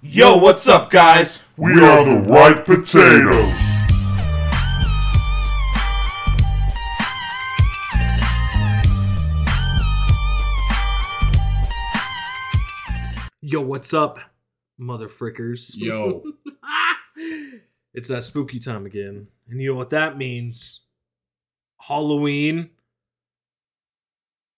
Yo, what's up, guys? We are the ripe potatoes. Yo, what's up, motherfrickers? Yo. it's that spooky time again. And you know what that means? Halloween.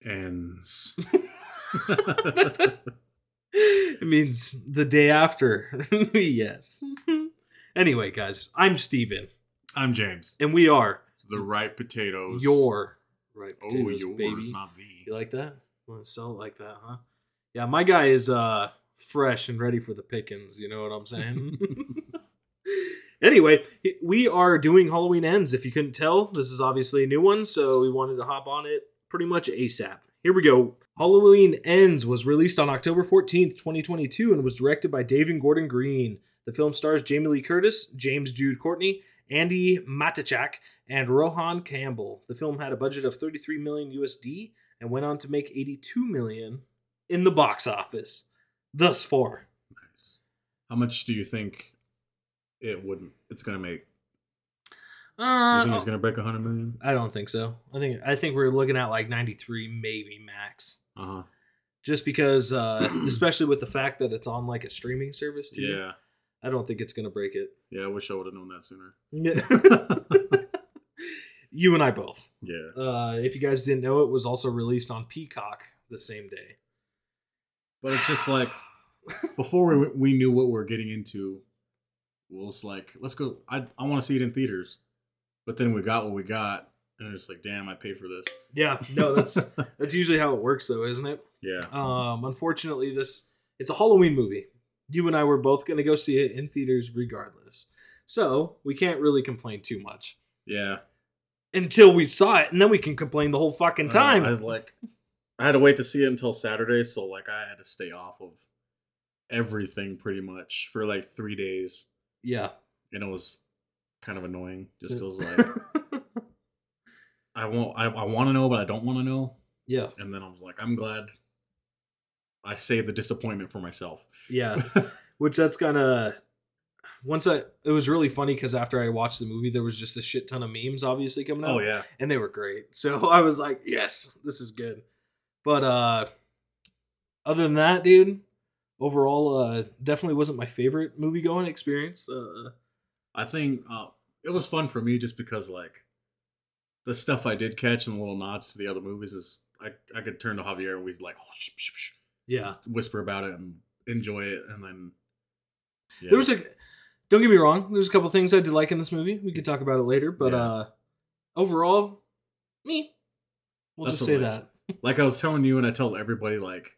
Ends. it means the day after. yes. anyway, guys, I'm Steven, I'm James. and we are The ripe potatoes. your right Oh, potatoes, yours, baby. not the. You like that? Want to sell it like that, huh? Yeah, my guy is uh fresh and ready for the pickings. You know what I'm saying? anyway, we are doing Halloween Ends. If you couldn't tell, this is obviously a new one, so we wanted to hop on it pretty much ASAP. Here we go. Halloween Ends was released on October 14th, 2022, and was directed by David Gordon Green. The film stars Jamie Lee Curtis, James Jude Courtney, Andi Matichak, and Rohan Campbell. The film had a budget of 33 million USD and went on to make 82 million in the box office thus far. Nice. How much do you think it would? It's gonna make. You Uh, think it's gonna break hundred million? I don't think so. I think I think we're looking at like 93 maybe max. Uh huh. Just because uh especially with the fact that it's on like a streaming service too. Yeah. I don't think it's going to break it. Yeah. I wish I would have known that sooner. you and I both. Yeah. Uh if you guys didn't know it was also released on Peacock the same day. But it's just like before we we knew what we were getting into. It was like, let's go. I I want to see it in theaters, but then we got what we got, and it's like, damn, I paid for this. Yeah, no, that's that's usually how it works though, isn't it? Yeah. Um, unfortunately, this it's a Halloween movie. You and I were both going to go see it in theaters regardless, so we can't really complain too much Yeah. until we saw it, and then we can complain the whole fucking time. Uh, I like, I had to wait to see it until Saturday, so like I had to stay off of everything pretty much for like three days, yeah, and it was kind of annoying. Just feels like I won't. I, I want to know, but I don't want to know. yeah, And then I was like, I'm glad I saved the disappointment for myself. yeah. Which that's kind of once I it was really funny because after I watched the movie, there was just a shit ton of memes obviously coming out. oh yeah, and they were great. So I was like, yes, this is good. But uh other than that, dude, overall uh definitely wasn't my favorite movie going experience. Uh I think uh, it was fun for me just because like the stuff I did catch and the little nods to the other movies is I I could turn to Javier and we'd like oh, shh, shh, shh, yeah. whisper about it and enjoy it, and then yeah. There was a don't get me wrong, there's a couple things I did like in this movie. We could talk about it later, but Yeah. uh overall, me. We'll That's just say that. like I was telling you and I told everybody like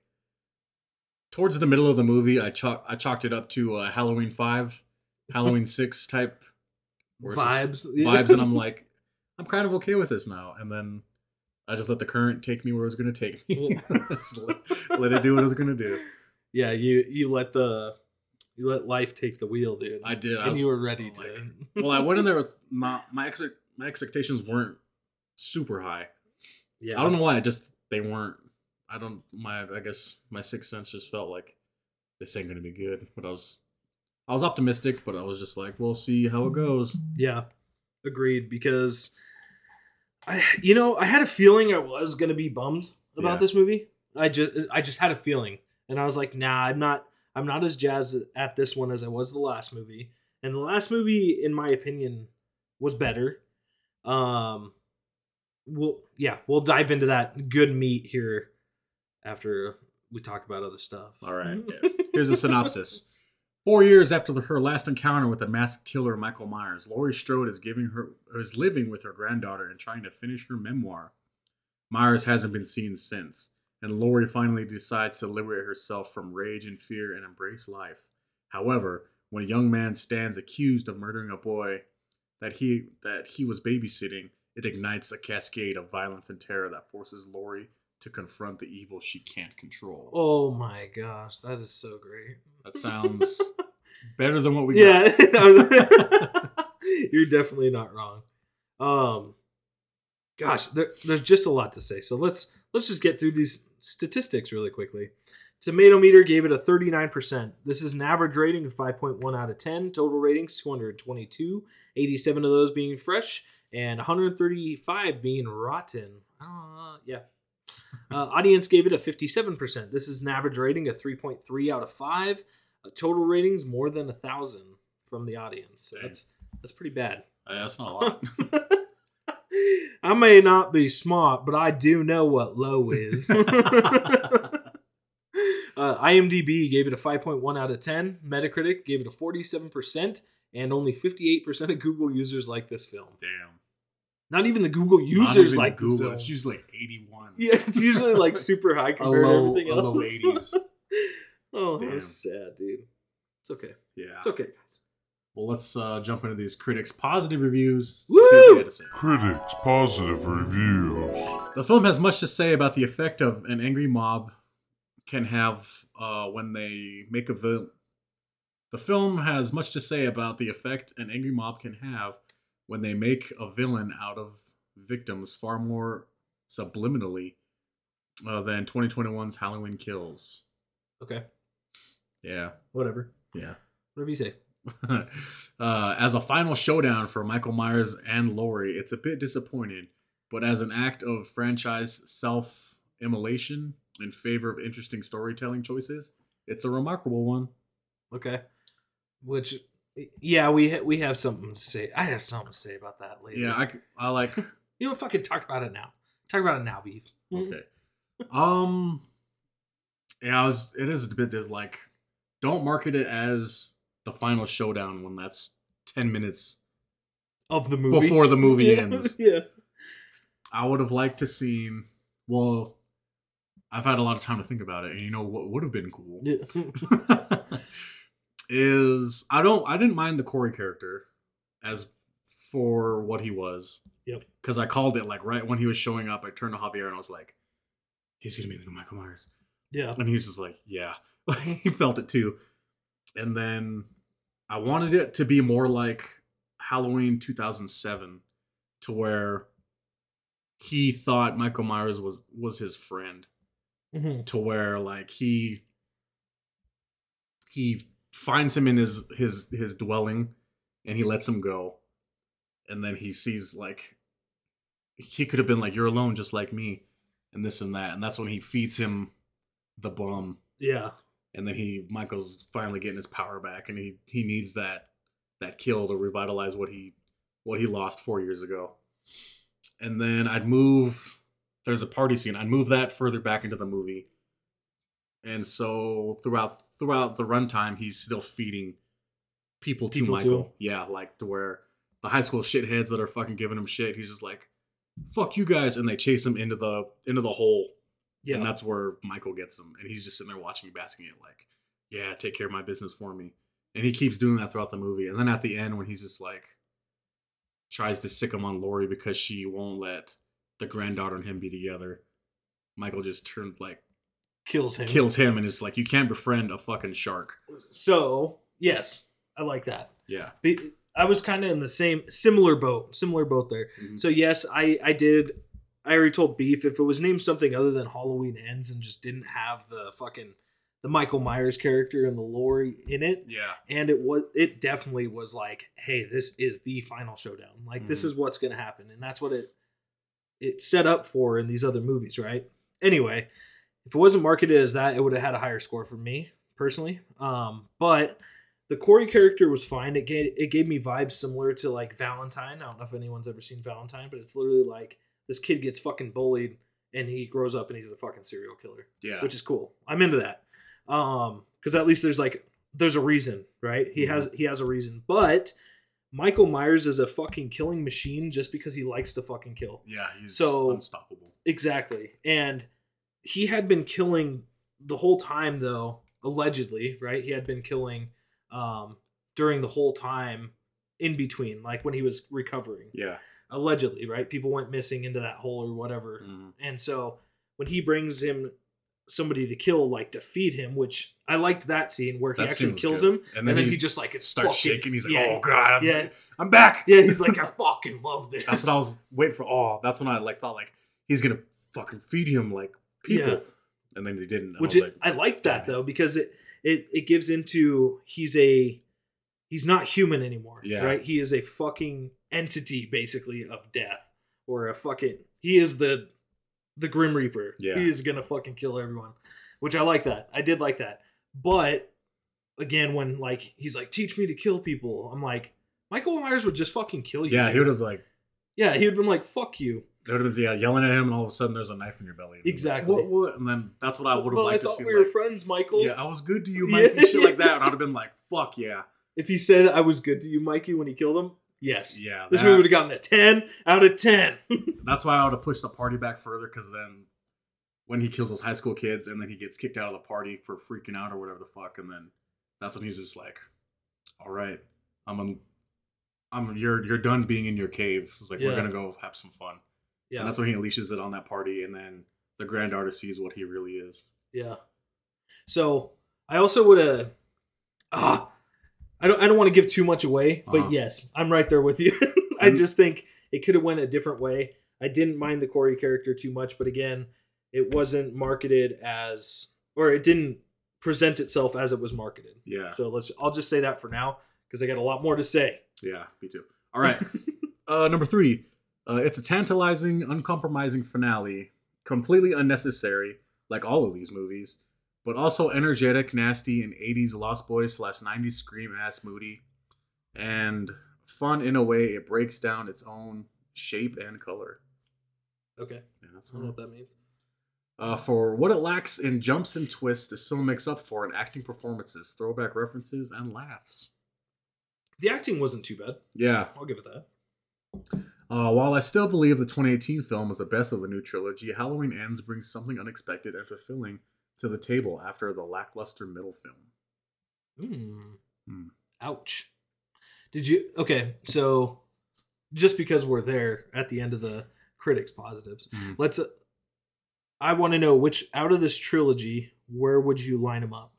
towards the middle of the movie I chalk I chalked it up to uh, Halloween five, Halloween six type Vibes. vibes, and I'm like I'm kind of okay with this now, and then. I just let the current take me where it was going to take me. Let, let it do what it was going to do. yeah, you you let the you let life take the wheel, dude. I did. I and was, you were ready to. like- well, I went in there with not my expect my expectations weren't super high. yeah. I don't know why. I just they weren't. I don't. My I guess my sixth sense just felt like this ain't gonna be good. But I was I was optimistic, but I was just like, we'll see how it goes. Yeah, agreed. Because I, you know, I had a feeling I was gonna be bummed about Yeah. this movie. I just, I just had a feeling, and I was like, nah, I'm not, I'm not as jazzed at this one as I was the last movie. And the last movie, in my opinion, was better. Um, we'll, yeah, we'll dive into that good meat here after we talk about other stuff. All right. Here's a synopsis. Four years after her last encounter with the masked killer Michael Myers, Laurie Strode is giving her is living with her granddaughter and trying to finish her memoir. Myers hasn't been seen since, and Laurie finally decides to liberate herself from rage and fear and embrace life. However, when a young man stands accused of murdering a boy that he that he was babysitting, it ignites a cascade of violence and terror that forces Laurie to confront the evil she can't control. Oh my gosh, that is so great. That sounds better than what we got. Yeah, you're definitely not wrong. Um, gosh, there, there's just a lot to say. So let's let's just get through these statistics really quickly. Tomato meter gave it a 39%. This is an average rating of 5.1 out of 10. Total ratings 222, 87 of those being fresh, and 135 being rotten. Uh, yeah. Uh, audience gave it a 57%. This is an average rating of 3.3 out of 5. Uh, total ratings more than a thousand from the audience. So Dang. that's that's pretty bad. Uh, that's not a lot. I may not be smart, but I do know what low is. Uh, IMDb gave it a 5.1 out of 10. Metacritic gave it a 47%, and only 58% of Google users like this film. Damn. Not even the Google Not users even like this Google. film. It's usually like 81. Yeah, it's usually like super high A compared low, to everything a low else. 80s. oh, Damn. that's sad, dude. It's okay. Yeah. It's okay, guys. Well, let's uh, jump into these critics' positive reviews. Woo! See what they had to say. Critics' positive reviews. The film has much to say about the effect of an angry mob can have uh, when they make a villain. The film has much to say about the effect an angry mob can have when they make a villain out of victims far more subliminally uh, than 2021's Halloween Kills. Okay. Yeah, Whatever. yeah. Whatever you say. uh, as a final showdown for Michael Myers and Laurie, it's a bit disappointing, but as an act of franchise self immolation in favor of interesting storytelling choices, it's a remarkable one. Okay. Which, yeah, we ha- we have something to say. I have something to say about that later. Yeah, I like. You know, fucking talk about it now. Talk about it now, beef. Okay. Um. Yeah, I was. It is a bit dis- like, don't market it as the final showdown when that's ten minutes Of the movie before the movie yeah. ends. Yeah. I would have liked to seen. Well, I've had a lot of time to think about it, and you know what would have been cool yeah. Is I don't I didn't mind the Corey character as for what he was. Yep. Because I called it like right when he was showing up. I turned to Javier and I was like, "He's gonna be the new Michael Myers," yeah. and he was just like, "Yeah." he felt it too. And then I wanted it to be more like Halloween 2007, to where he thought Michael Myers was was his friend Mhm. to where like he he finds him in his his his dwelling and he lets him go. And then he sees like he could have been like you're alone just like me and this and that. And that's when he feeds him the bum. Yeah. and then he michael's finally getting his power back and he he needs that that kill to revitalize what he what he lost four years ago. And then i'd move there's a party scene. I'd move that further back into the movie and so throughout throughout the runtime he's still feeding people to People michael him. yeah like to where the high school shitheads that are fucking giving him shit he's just like fuck you guys and they chase him into the into the hole Yeah. and that's where Michael gets him. And he's just sitting there watching, basking it, like, yeah, take care of my business for me. And he keeps doing that throughout the movie. And then at the end, when he's just like, tries to sick him on Laurie because she won't let the granddaughter and him be together, Michael just turned, like, kills him. kills him and is like, you can't befriend a fucking shark. So, yes, I like that. Yeah. Be- I was kind of in the same similar boat, similar boat there. Mhm. So yes, I I did. I already told Beef if it was named something other than Halloween Ends and just didn't have the fucking the Michael Myers character and the Laurie in it, Yeah. and it was it definitely was like, hey, this is the final showdown. Like this Mhm. is what's gonna happen, and that's what it it set up for in these other movies, right? Anyway, if it wasn't marketed as that, it would have had a higher score for me personally. Um, but the Corey character was fine. It gave it gave me vibes similar to like Valentine. I don't know if anyone's ever seen Valentine, but it's literally like this kid gets fucking bullied and he grows up and he's a fucking serial killer, Yeah. which is cool. I'm into that. Um, because at least there's like there's a reason, right? He has he has a reason. But Michael Myers is a fucking killing machine just because he likes to fucking kill. yeah. He's So- unstoppable. Exactly. And he had been killing the whole time though, allegedly, right? He had been killing um during the whole time in between, like when he was recovering. Yeah. Allegedly, right? People went missing into that hole or whatever. Mhm. And so when he brings him somebody to kill, like to feed him, which I liked that scene where he That actually kills good. him, And and then then, he he, just like it's Starts fucking- shaking. He's like, yeah, oh, God. I'm, yeah, I'm back. yeah. He's like, I fucking love this. That's what I was waiting for. Oh, that's when I like thought like he's gonna fucking feed him like people. Yeah. and then they didn't. Which I was it, I like that though because it, it it gives into he's a he's not human anymore Yeah. right he is a fucking entity basically of death or a fucking he is the the grim reaper Yeah. he is gonna fucking kill everyone which i like that i did like that but again when like he's like teach me to kill people i'm like michael myers would just fucking kill you yeah, he would have like yeah he would have been like fuck you they would have been yeah yelling at him, and all of a sudden there's a knife in your belly. And he's like, Exactly. what, what? And then that's what I would have But liked i to thought see. we were like, friends michael yeah, I was good to you, Yeah. Mike, and shit like that, and I'd have been like, fuck yeah, if he said i was good to you mikey when he killed him yes yeah. This that- movie would have gotten a 10 out of 10. That's why I would have pushed the party back further because then when he kills those high school kids and then he gets kicked out of the party for freaking out or whatever the fuck, and then that's when he's just like, "All right, I'm, I'm, I'm you're you're done being in your cave. It's like we're gonna go have some fun." Yeah. And that's when he unleashes it on that party, and then the granddaughter sees what he really is. yeah. So I also would have. Ah, I don't. I don't want to give too much away, but Uh-huh. yes, I'm right there with you. I just think it could have went a different way. I didn't mind the Corey character too much, but again, it wasn't marketed as, or it didn't present itself as it was marketed. Yeah, So let's. I'll just say that for now because I got a lot more to say. yeah, me too. All right, uh, number three. Uh, it's a tantalizing, uncompromising finale, completely unnecessary, like all of these movies, but also energetic, nasty, and 80s Lost Boys slash 90s scream ass moody, and fun in a way it breaks down its own shape and color. Okay, Yeah, that's I don't know what that means. Uh, for what it lacks in jumps and twists, this film makes up for in acting performances, throwback references, and laughs. The acting wasn't too bad. Yeah, I'll give it that. Uh, while I still believe the 2018 film is the best of the new trilogy, Halloween Ends brings something unexpected and fulfilling to the table after the lackluster middle film. Mm. Hmm. Ouch. Did you? Okay, so just because we're there at the end of the critics positives, Mhm. let's. Uh, I want to know which out of this trilogy, where would you line them up?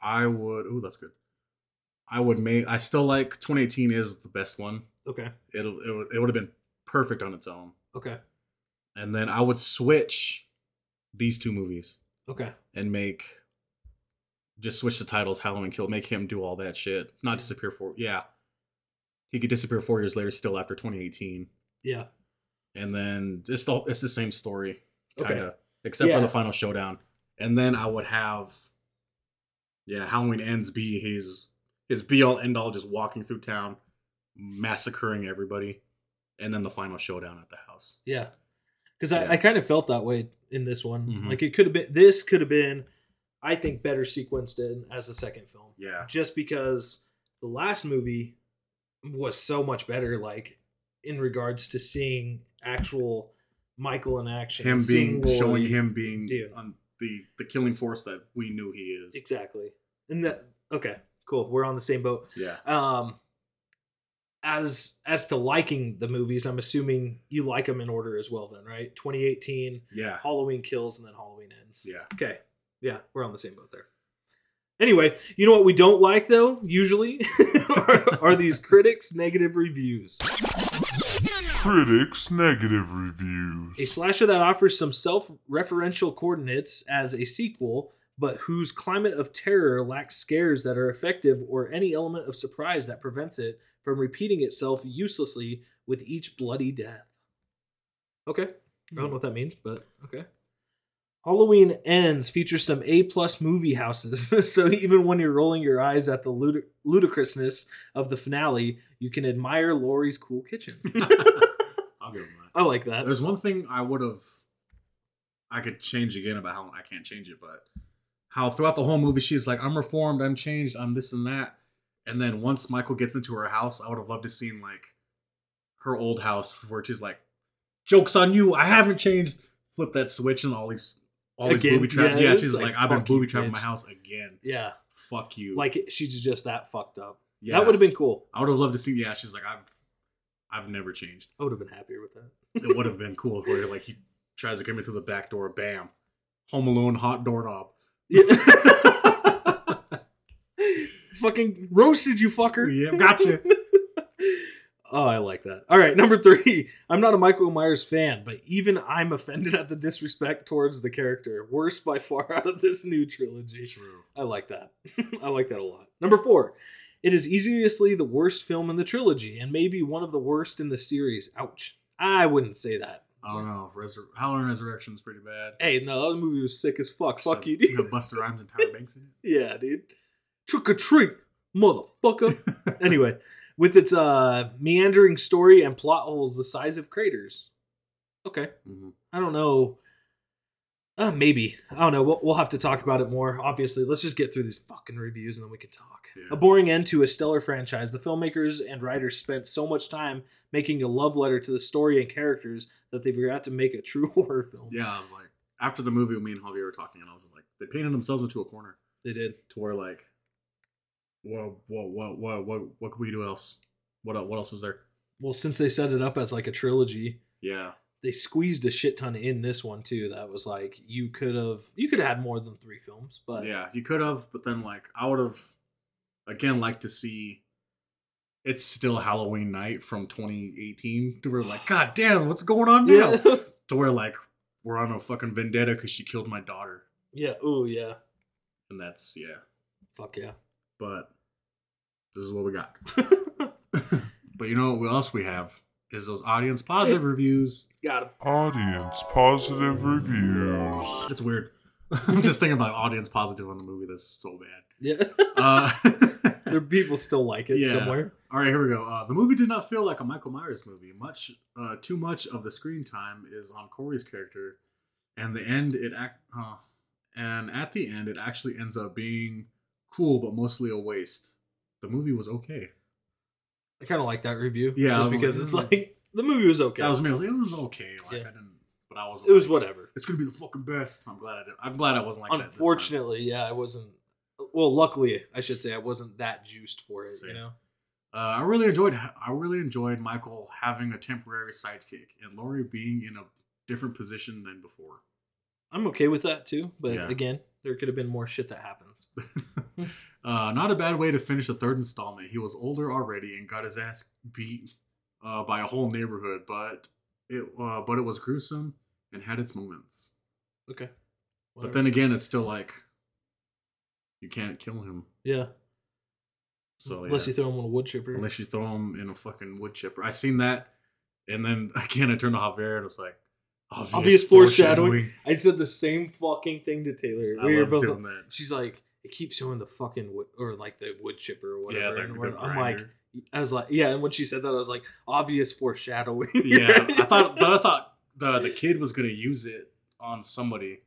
I would. Oh, that's good. I would make. I still like 2018 is the best one. Okay. It'll. It it would have been perfect on its own. Okay. And then I would switch these two movies Okay. and make. Just switch the titles. Halloween Kill. Make him do all that shit. Not disappear for. Yeah. He could disappear four years later, still after 2018. Yeah. and then it's the it's the same story, kind of, except for the final showdown. And then I would have, yeah, Halloween ends be his his be all end all, just walking through town, massacring everybody, and then the final showdown at the house. Yeah. Because I, Yeah. I kind of felt that way in this one. Mhm. Like it could have been. This could have been, I think, better sequenced in as the second film. Yeah, just because the last movie was so much better like in regards to seeing actual michael in action him being showing him being on the the killing force that we knew he is. exactly and that okay cool we're on the same boat Yeah, um as as to liking the movies i'm assuming you like them in order as well then right 2018 yeah, halloween kills and then halloween ends yeah. okay yeah we're on the same boat there anyway you know what we don't like though usually are, are these critics negative reviews Critics' negative reviews. A reviews. slasher that offers some self referential coordinates as a sequel, but whose climate of terror lacks scares that are effective or any element of surprise that prevents it from repeating itself uselessly with each bloody death. Okay. I don't know hmm. what that means, but okay. Halloween Ends features some A plus movie houses, so even when you're rolling your eyes at the ludi- ludicrousness of the finale, you can admire Laurie's cool kitchen. I'll give him that. I like that. There's one thing I would have, I could change again about how I can't change it, but how throughout the whole movie she's like, "I'm reformed, I'm changed, I'm this and that," and then once Michael gets into her house, I would have loved to seen like her old house where she's like, "Jokes on you, I haven't changed." Flip that switch and all these, all these Again, booby traps. yeah, Yeah, she's like, like, "I've been booby trapping my house again. Yeah. Fuck you." Like she's just that fucked up. yeah, That would have been cool. I would have loved to see. Yeah, she's like, "I've, I've never changed." I would have been happier with that. it would have been cool if we like he tries to come in through the back door, bam, Home Alone, hot doorknob. Yeah. Fucking roasted you fucker. Yep, gotcha. Oh, I like that. All right, number three. I'm not a Michael Myers fan, but even I'm offended at the disrespect towards the character. Worst by far out of this new trilogy. True. I like that. I like that a lot. Number four. It is easily the worst film in the trilogy, and maybe one of the worst in the series. Ouch. I wouldn't say that. I don't know. Resur- Halloween Resurrection's pretty bad. Hey, no, that movie was sick as fuck. Fuck you, dude. You got Busta Rhymes and Tyra Banks in it. Yeah, dude. Trick or treat, motherfucker. anyway, with its uh meandering story and plot holes the size of craters. Okay. Mhm. I don't know. Uh, maybe. I don't know. We'll, we'll have to talk about it more. Obviously, let's just get through these fucking reviews and then we can talk. Yeah. A boring end to a stellar franchise. The filmmakers and writers spent so much time making a love letter to the story and characters that they forgot to make a true horror film. Yeah, I was like, after the movie, me and Javier were talking, and I was like, they painted themselves into a corner They did. to where like, what, what, what, what, what, what can we do else? What, what else is there? Well, since they set it up as like a trilogy, Yeah, they squeezed a shit ton in this one too. That was like you could have you could have had more than three films, but yeah, you could have, but then like, I would have, again, liked to see. It's still Halloween night from 2018. To where like, God damn, what's going on now? yeah, To where like, we're on a fucking vendetta because she killed my daughter, yeah. Oh yeah, and that's yeah. fuck yeah. But this is what we got. But you know what else we have is those audience positive reviews. Got him. Audience positive reviews. It's weird. I'm just thinking about audience positive on the movie. That's so bad. Yeah, Uh, there people still like it Yeah. somewhere. all right, here we go. Uh, the movie did not feel like a Michael Myers movie. Much, uh, too much of the screen time is on Corey's character, and the end it act. Uh, and at the end, it actually ends up being cool, but mostly a waste. The movie was okay. I kind of like that review. Yeah, just because like, it's mm. like the movie was okay. That was me. I was like, it was okay. Like Yeah. I didn't, but I was. it was whatever. It's gonna be the fucking best. I'm glad I didn't. I'm glad I wasn't like that. Unfortunately, yeah, I wasn't. Well, luckily, I should say I wasn't that juiced for it. Same. You know. Uh, I really enjoyed. I really enjoyed Michael having a temporary sidekick and Laurie being in a different position than before. I'm okay with that too, but Yeah. again, there could have been more shit that happens. uh, not a bad way to finish the third installment. He was older already and got his ass beat uh, by a whole neighborhood, but it uh, but it was gruesome and had its moments. Okay. But then again, it's still like you can't kill him. yeah, So unless yeah. you throw him on a wood chipper. unless you throw him in a fucking wood chipper. I seen that, and then again I turned to Javier and it's like obvious, Obvious foreshadowing. I said the same fucking thing to Taylor. I we were both. doing that. She's like, it keeps showing the fucking wood, or like the wood chipper or whatever. Yeah, the, the I'm like. I was like, yeah. And when she said that, I was like, obvious foreshadowing. yeah. I thought, but I thought the the kid was gonna use it on somebody.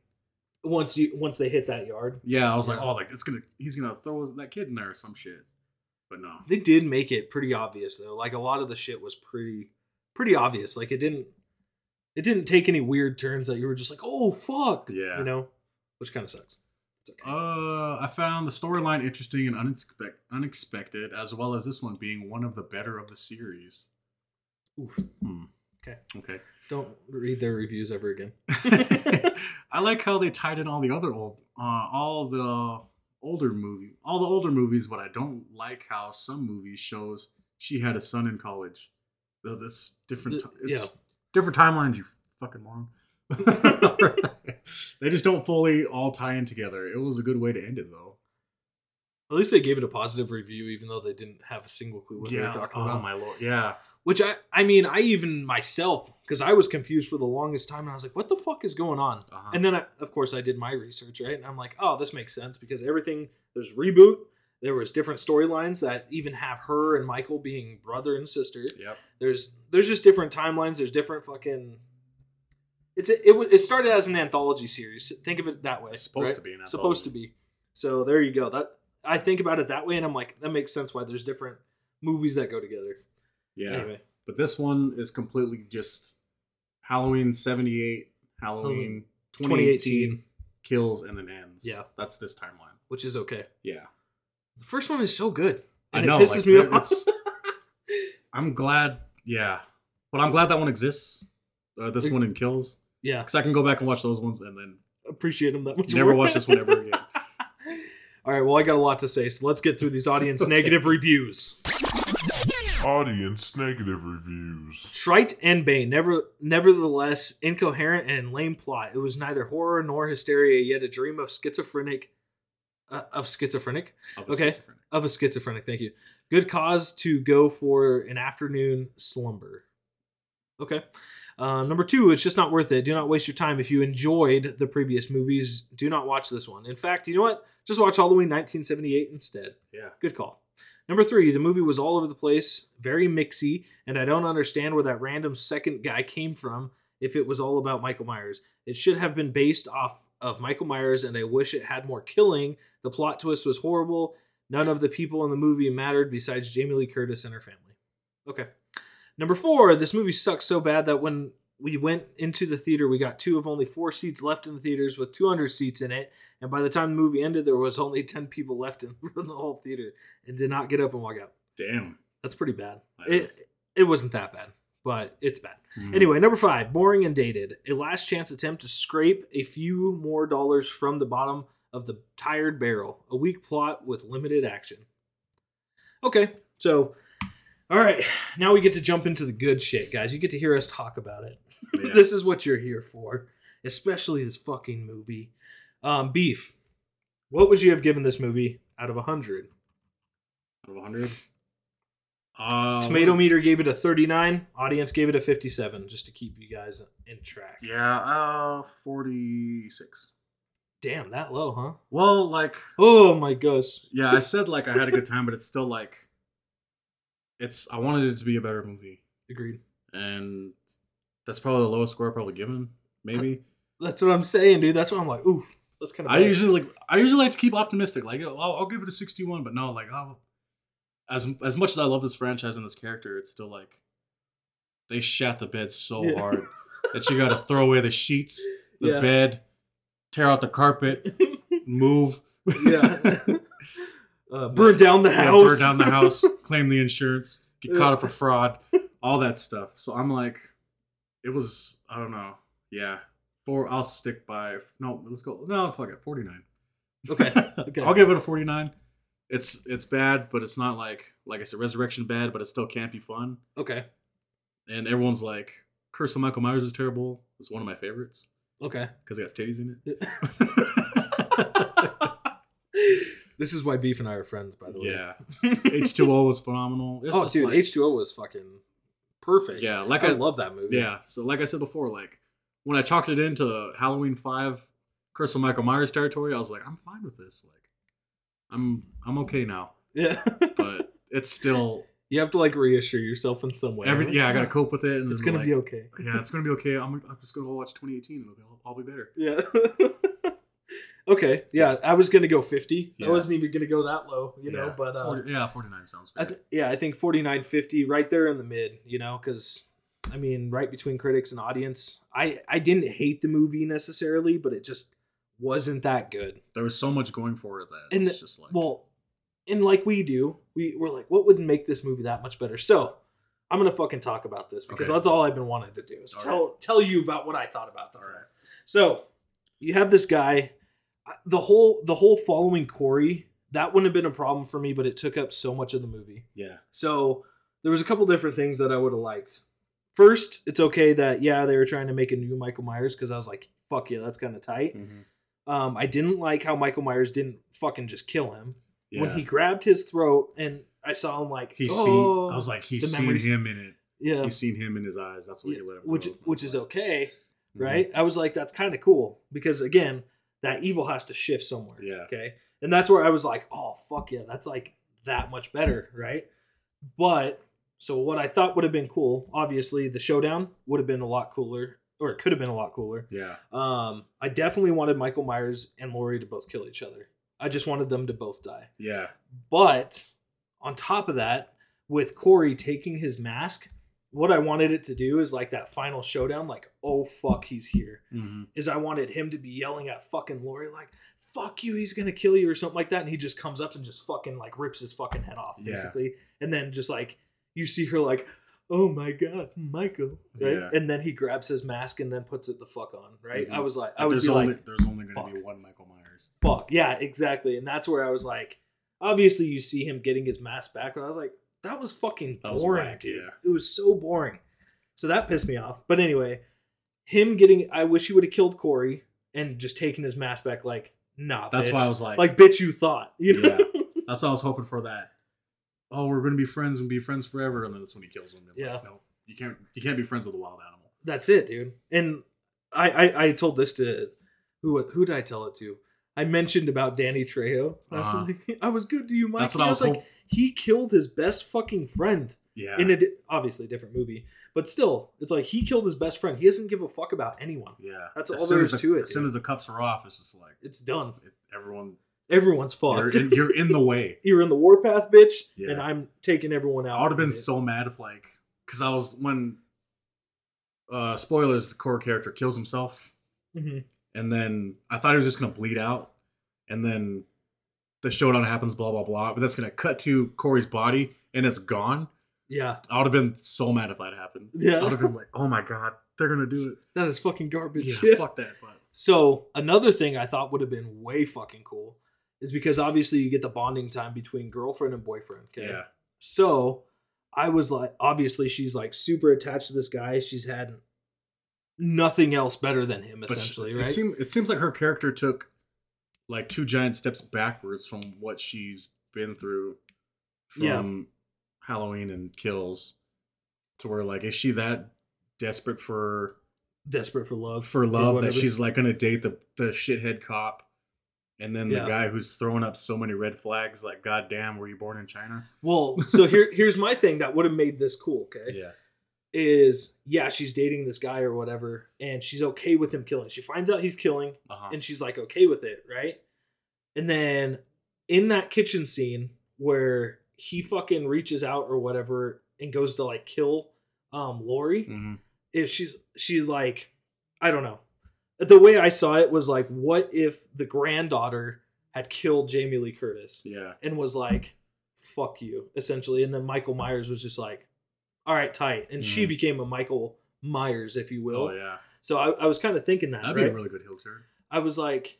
once you once they hit that yard, Yeah, I was like, oh, like it's gonna he's gonna throw that kid in there or some shit. But no, they did make it pretty obvious though. Like a lot of the shit was pretty pretty obvious. Like it didn't it didn't take any weird turns that you were just like, oh fuck, Yeah. you know, which kind of sucks. It's okay. uh, I found the storyline interesting and unexpect, unexpected, as well as this one being one of the better of the series. Oof. Hmm. Okay. Okay. Don't read their reviews ever again. I like how they tied in all the other old, uh, all the older movie, all the older movies, but I don't like how some movies shows she had a son in college. Though that's different. The- ti- it's different timelines. You fucking moron. they just don't fully all tie in together. It was a good way to end it, though. At least they gave it a positive review, even though they didn't have a single clue what they yeah. were talking Oh about. my lord. Yeah. Which I, I mean, I even myself, because I was confused for the longest time, and I was like, "What the fuck is going on?" Uh-huh. And then, I, of course, I did my research, right? And I'm like, "Oh, this makes sense because everything there's reboot. There was different storylines that even have her and Michael being brother and sister. Yep. There's there's just different timelines. There's different fucking. It's it wa- it started as an anthology series. Think of it that way. It's supposed right? to be an supposed to be. So there you go. That I think about it that way, and I'm like, that makes sense why there's different movies that go together. Yeah. Anyway, But this one is completely just Halloween 78, Halloween 2018, 2018, kills, and then ends. Yeah. That's this timeline. which is okay. Yeah. The first one is so good. I And know, It pisses like, me that- off. it's- I'm glad. Yeah. But I'm glad that one exists. Uh, this one in kills. yeah, Because I can go back and watch those ones and then appreciate them that much. never more. watch this one ever again. All right, well, I got a lot to say, so let's get through these audience Okay. negative reviews. Audience negative reviews. Trite and Bane, never, nevertheless incoherent and lame plot. It was neither horror nor hysteria, yet a dream of schizophrenic, uh, of schizophrenic, Of Okay. schizophrenic. of a schizophrenic. Thank you. Good cause to go for an afternoon slumber. Okay. Uh, number two, it's just not worth it. Do not waste your time. If you enjoyed the previous movies, do not watch this one. In fact, you know what? Just watch Halloween 1978 instead. Yeah. Good call. Number three, the movie was all over the place, very mixy, and I don't understand where that random second guy came from if it was all about Michael Myers. It should have been based off of Michael Myers, and I wish it had more killing. The plot twist was horrible. None of the people in the movie mattered besides Jamie Lee Curtis and her family. Okay. Number four, this movie sucks so bad that when we went into the theater, we got two of only four seats left in the theaters with 200 seats in it. And by the time the movie ended, there was only 10 people left in the whole theater and did not get up and walk out. Damn. That's pretty bad. It, it wasn't that bad, but it's bad. Mhm. Anyway, number five, boring and dated. A last chance attempt to scrape a few more dollars from the bottom of the tired barrel. A weak plot with limited action. Okay, so, all right, now we get to jump into the good shit, guys. You get to hear us talk about it. Yeah. this is what you're here for, especially this fucking movie. Um, Beef, what would you have given this movie out of 100? Out of 100. Uh, Tomato meter gave it a 39, audience gave it a 57, just to keep you guys in track. Yeah, uh, 46. Damn, that low, huh? Well, like, Oh my gosh. yeah, I said like I had a good time, but it's still like, it's. I wanted it to be a better movie, Agreed. and that's probably the lowest score I probably given. Maybe That's what I'm saying, dude. That's what I'm like, ooh, that's kind of I usually like. I usually like to keep optimistic. Like, I'll, I'll give it a sixty-one, but no, like, oh, as as much as I love this franchise and this character, it's still like they shat the bed so Yeah. hard that you got to throw away the sheets, the Yeah. bed, tear out the carpet, move. yeah. uh, burn down the Yeah, house. burn down the house, claim the insurance, get Yeah. caught up for fraud, all that stuff. So I'm like, it was, I don't know. Yeah. Four, I'll stick by, no, let's go. No, fuck it, 49. Okay, okay. I'll give it a 49. It's it's bad, but it's not like, like I said, Resurrection bad, but it still can't be fun. okay. And everyone's like, Curse of Michael Myers is terrible. It's one of my favorites Okay. because it has titties in it. this is why Beef and I are friends, by the way. yeah. H2O was phenomenal. It's oh, dude, like- H2O was fucking perfect. Yeah, like I, I, love that movie. Yeah. So like I said before, like when I chalked it into Halloween five, Curse of Michael Myers territory, I was like, I'm fine with this. Like, I'm I'm okay now. Yeah. But it's still you have to like reassure yourself in some way. every yeah. I gotta cope with it, and It's gonna like, be okay. Yeah, it's gonna be okay. I'm I'm just gonna go watch 2018, and it'll be all, all be better. Yeah. okay. Yeah, I was gonna go fifty. I wasn't even gonna go that low, you know. But uh, 40 yeah, 49 sounds I th- yeah, I think 49 50 right there in the mid, you know, because I mean, right between critics and audience. I I didn't hate the movie necessarily, but it just wasn't that good. there was so much going for it that And it's the- just like Well, and like we do, we we're like, what would make this movie that much better? So I'm gonna fucking talk about this because Okay. that's all I've been wanting to do is All tell tell you about what I thought about the All right. So you have this guy, the whole the whole following Corey. That wouldn't have been a problem for me, but it took up so much of the movie. yeah, So there was a couple different things that I would have liked. First, it's okay that yeah they were trying to make a new Michael Myers because I was like, fuck yeah, that's kind of tight. Mm-hmm. Um, I didn't like how Michael Myers didn't fucking just kill him yeah. when he grabbed his throat and I saw him like He oh, seen. I was like, he's seen memories- him in it. yeah, He's seen him in his eyes. That's what yeah, he let him. which which is okay, mhm. right? I was like, that's kind of cool because again, that evil has to shift somewhere. Yeah. Okay. And that's where I was like, oh fuck yeah, that's like that much better, right? But so what I thought would have been cool, obviously the showdown would have been a lot cooler, or it could have been a lot cooler. Yeah. Um, I definitely wanted Michael Myers and Laurie to both kill each other. I just wanted them to both die. Yeah. But on top of that, with Corey taking his mask, what I wanted it to do is like that final showdown, like, oh fuck, he's here. hmm Is I wanted him to be yelling at fucking Laurie, like, fuck you, he's gonna kill you, or something like that. And he just comes up and just fucking like rips his fucking head off, Yeah. basically. And then just like you see her like, oh my god, Michael. Right? Yeah. And then he grabs his mask and then puts it the fuck on, right? Mhm. I was like, I would there's be only like, there's only going to be one Michael Myers. fuck. Yeah, exactly. And that's where I was like, obviously you see him getting his mask back, but I was like, that was fucking That was boring, dude. yeah. It was so boring. So that pissed me off. But anyway, him getting I wish he would have killed Corey and just taken his mask back like, nah, That's bitch. why I was like, like bitch you thought. You know? Yeah. that's why I was hoping for that. Oh, we're gonna be friends and be friends forever, and then that's when he kills him. I'm Yeah. Like, no, you can't. You can't be friends with a wild animal. That's it, dude. And I, I I told this to who who did I tell it to? I mentioned about Danny Trejo. I was, Uh-huh. just like, I was good to you, Mike. That's what And I was like, he killed his best fucking friend Yeah. in a di- obviously different movie, but still, it's like he killed his best friend. He doesn't give a fuck about anyone. yeah. That's As all there is the- to it, As soon as the cuffs are off, it's just like It's done. it, everyone. Everyone's You're fucked. in, you're in the way. You're in the warpath, bitch, Yeah. and I'm taking everyone out. I would have been it. so mad if like, because I was when. Uh, spoilers: the Corey character kills himself, Mhm. and then I thought he was just gonna bleed out, and then the showdown happens, blah blah blah. But that's gonna cut to Corey's body, and it's gone. Yeah, I would have been so mad if that happened. Yeah. I would have been like, "Oh my god, they're gonna do it." that is fucking garbage. Yeah, fuck that. But So another thing I thought would have been way fucking cool is because obviously you get the bonding time between girlfriend and boyfriend. Okay. yeah, So I was like, obviously she's like super attached to this guy. She's had nothing else better than him, essentially, it right? seems it seems like her character took like two giant steps backwards from what she's been through from Yeah. Halloween and Kills to where like is she that desperate for Desperate for love. for love that she's like gonna date the the shithead cop and then the guy who's throwing up so many red flags like goddamn were you born in China Well, so here here's my thing that would have made this cool. Okay. yeah Is yeah, she's dating this guy or whatever, and she's okay with him killing. She finds out he's killing, uh-huh. and she's like okay with it, right? And then in that kitchen scene where he fucking reaches out or whatever and goes to like kill um Laurie, Mhm. if she's she like I don't know. The way I saw it was like what if the granddaughter had killed Jamie Lee Curtis yeah and was like fuck you essentially and then Michael Myers was just like all right tight and she Mhm. became a Michael Myers if you will. oh yeah So I, I was kind of thinking that that'd right? be a really good hill turn I was like,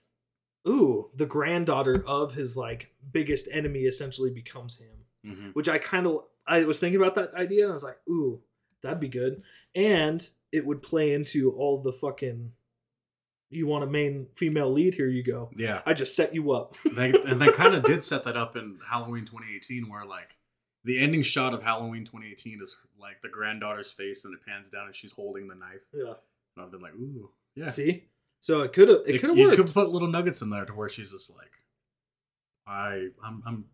ooh, the granddaughter of his like biggest enemy essentially becomes him. mm-hmm. Which I kind of I was thinking about that idea. And I was like, ooh, that'd be good, and it would play into all the fucking. You want a main female lead? Here you go. yeah I just set you up. they, and they kind of did set that up in Halloween 2018, where like the ending shot of Halloween 2018 is like the granddaughter's face, and it pans down and she's holding the knife. yeah. And I've been like, ooh, yeah. See, so it could have it could have you could put little nuggets in there to where she's just like, I, I'm, I'm,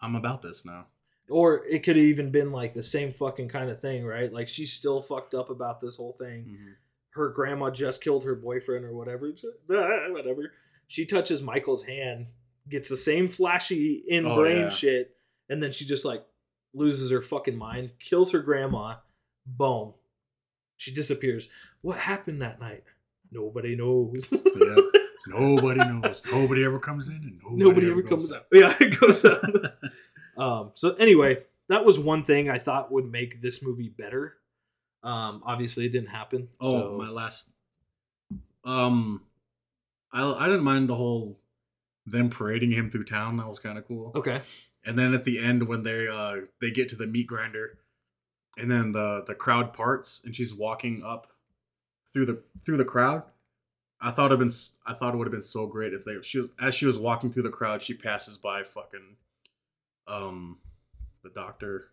I'm about this now. or it could have even been like the same fucking kind of thing, right? Like she's still fucked up about this whole thing. Mm-hmm. Her grandma just killed her boyfriend or whatever. Ah, whatever. She touches Michael's hand, gets the same flashy in Oh, brain yeah. shit, and then she just like loses her fucking mind, kills her grandma. Boom. She disappears. What happened that night? Nobody knows. Yeah. Nobody knows. Nobody ever comes in, and nobody, Nobody ever goes comes out. Yeah, it goes out. um, so anyway, that was one thing I thought would make this movie better. Um, obviously, it didn't happen. Oh, so. my last. Um, I I didn't mind the whole them parading him through town. That was kind of cool. okay. And then at the end, when they uh they get to the meat grinder, and then the the crowd parts, and she's walking up through the through the crowd. I thought it'd been s- I thought it would have been so great if they she was as she was walking through the crowd, she passes by fucking um the doctor.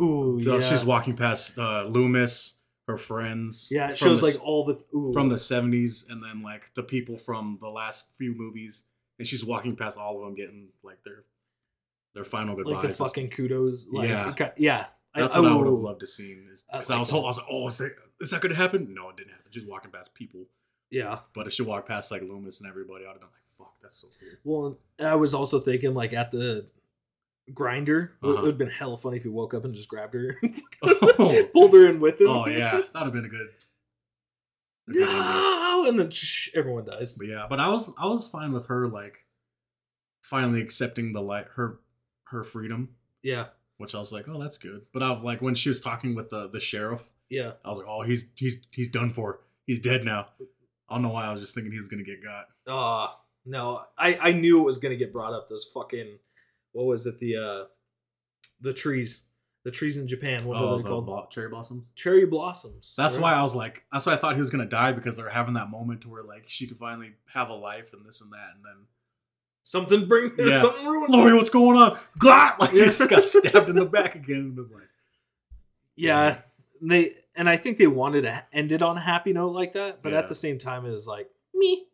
Ooh, So yeah. she's walking past uh Loomis, her friends. Yeah, it shows the like all the ooh. from the seventies, and then like the people from the last few movies, and she's walking past all of them, getting like their their final goodbyes. like the fucking kudos. Like, Yeah. okay, yeah. That's what I would have loved to see. I Because I, like was that. I was like, oh, is that, is that going to happen? No, it didn't happen. She's walking past people. Yeah. But if she walked past like Loomis and everybody, I'd have been like, fuck, that's so cool. Well, I was also thinking like at the grinder, it Uh-huh. would have been hella funny if he woke up and just grabbed her, oh, pulled her in with him. Oh yeah, that'd have been a good. a good ending. no, and then shh, everyone dies. But yeah, but I was I was fine with her like finally accepting the light her her freedom, Yeah, which I was like, oh, that's good. But I like when she was talking with the the sheriff, yeah. I was like, oh, he's he's he's done for. He's dead now. I don't know why I was just thinking he was gonna get got. Uh no, I I knew it was gonna get brought up. Those fucking what was it the uh the trees. The trees in Japan. What oh, are they the called? blo- cherry blossom. Cherry blossoms. That's right? why I was like, that's why I thought he was gonna die because they're having that moment to where like she could finally have a life and this and that, and then something bring Yeah. something ruined. Laurie, what's going on? Glot! Like he just got stabbed in the back again. And like, Yeah, they and I think they wanted to end it on a happy note like that, but Yeah. at the same time, it was like me.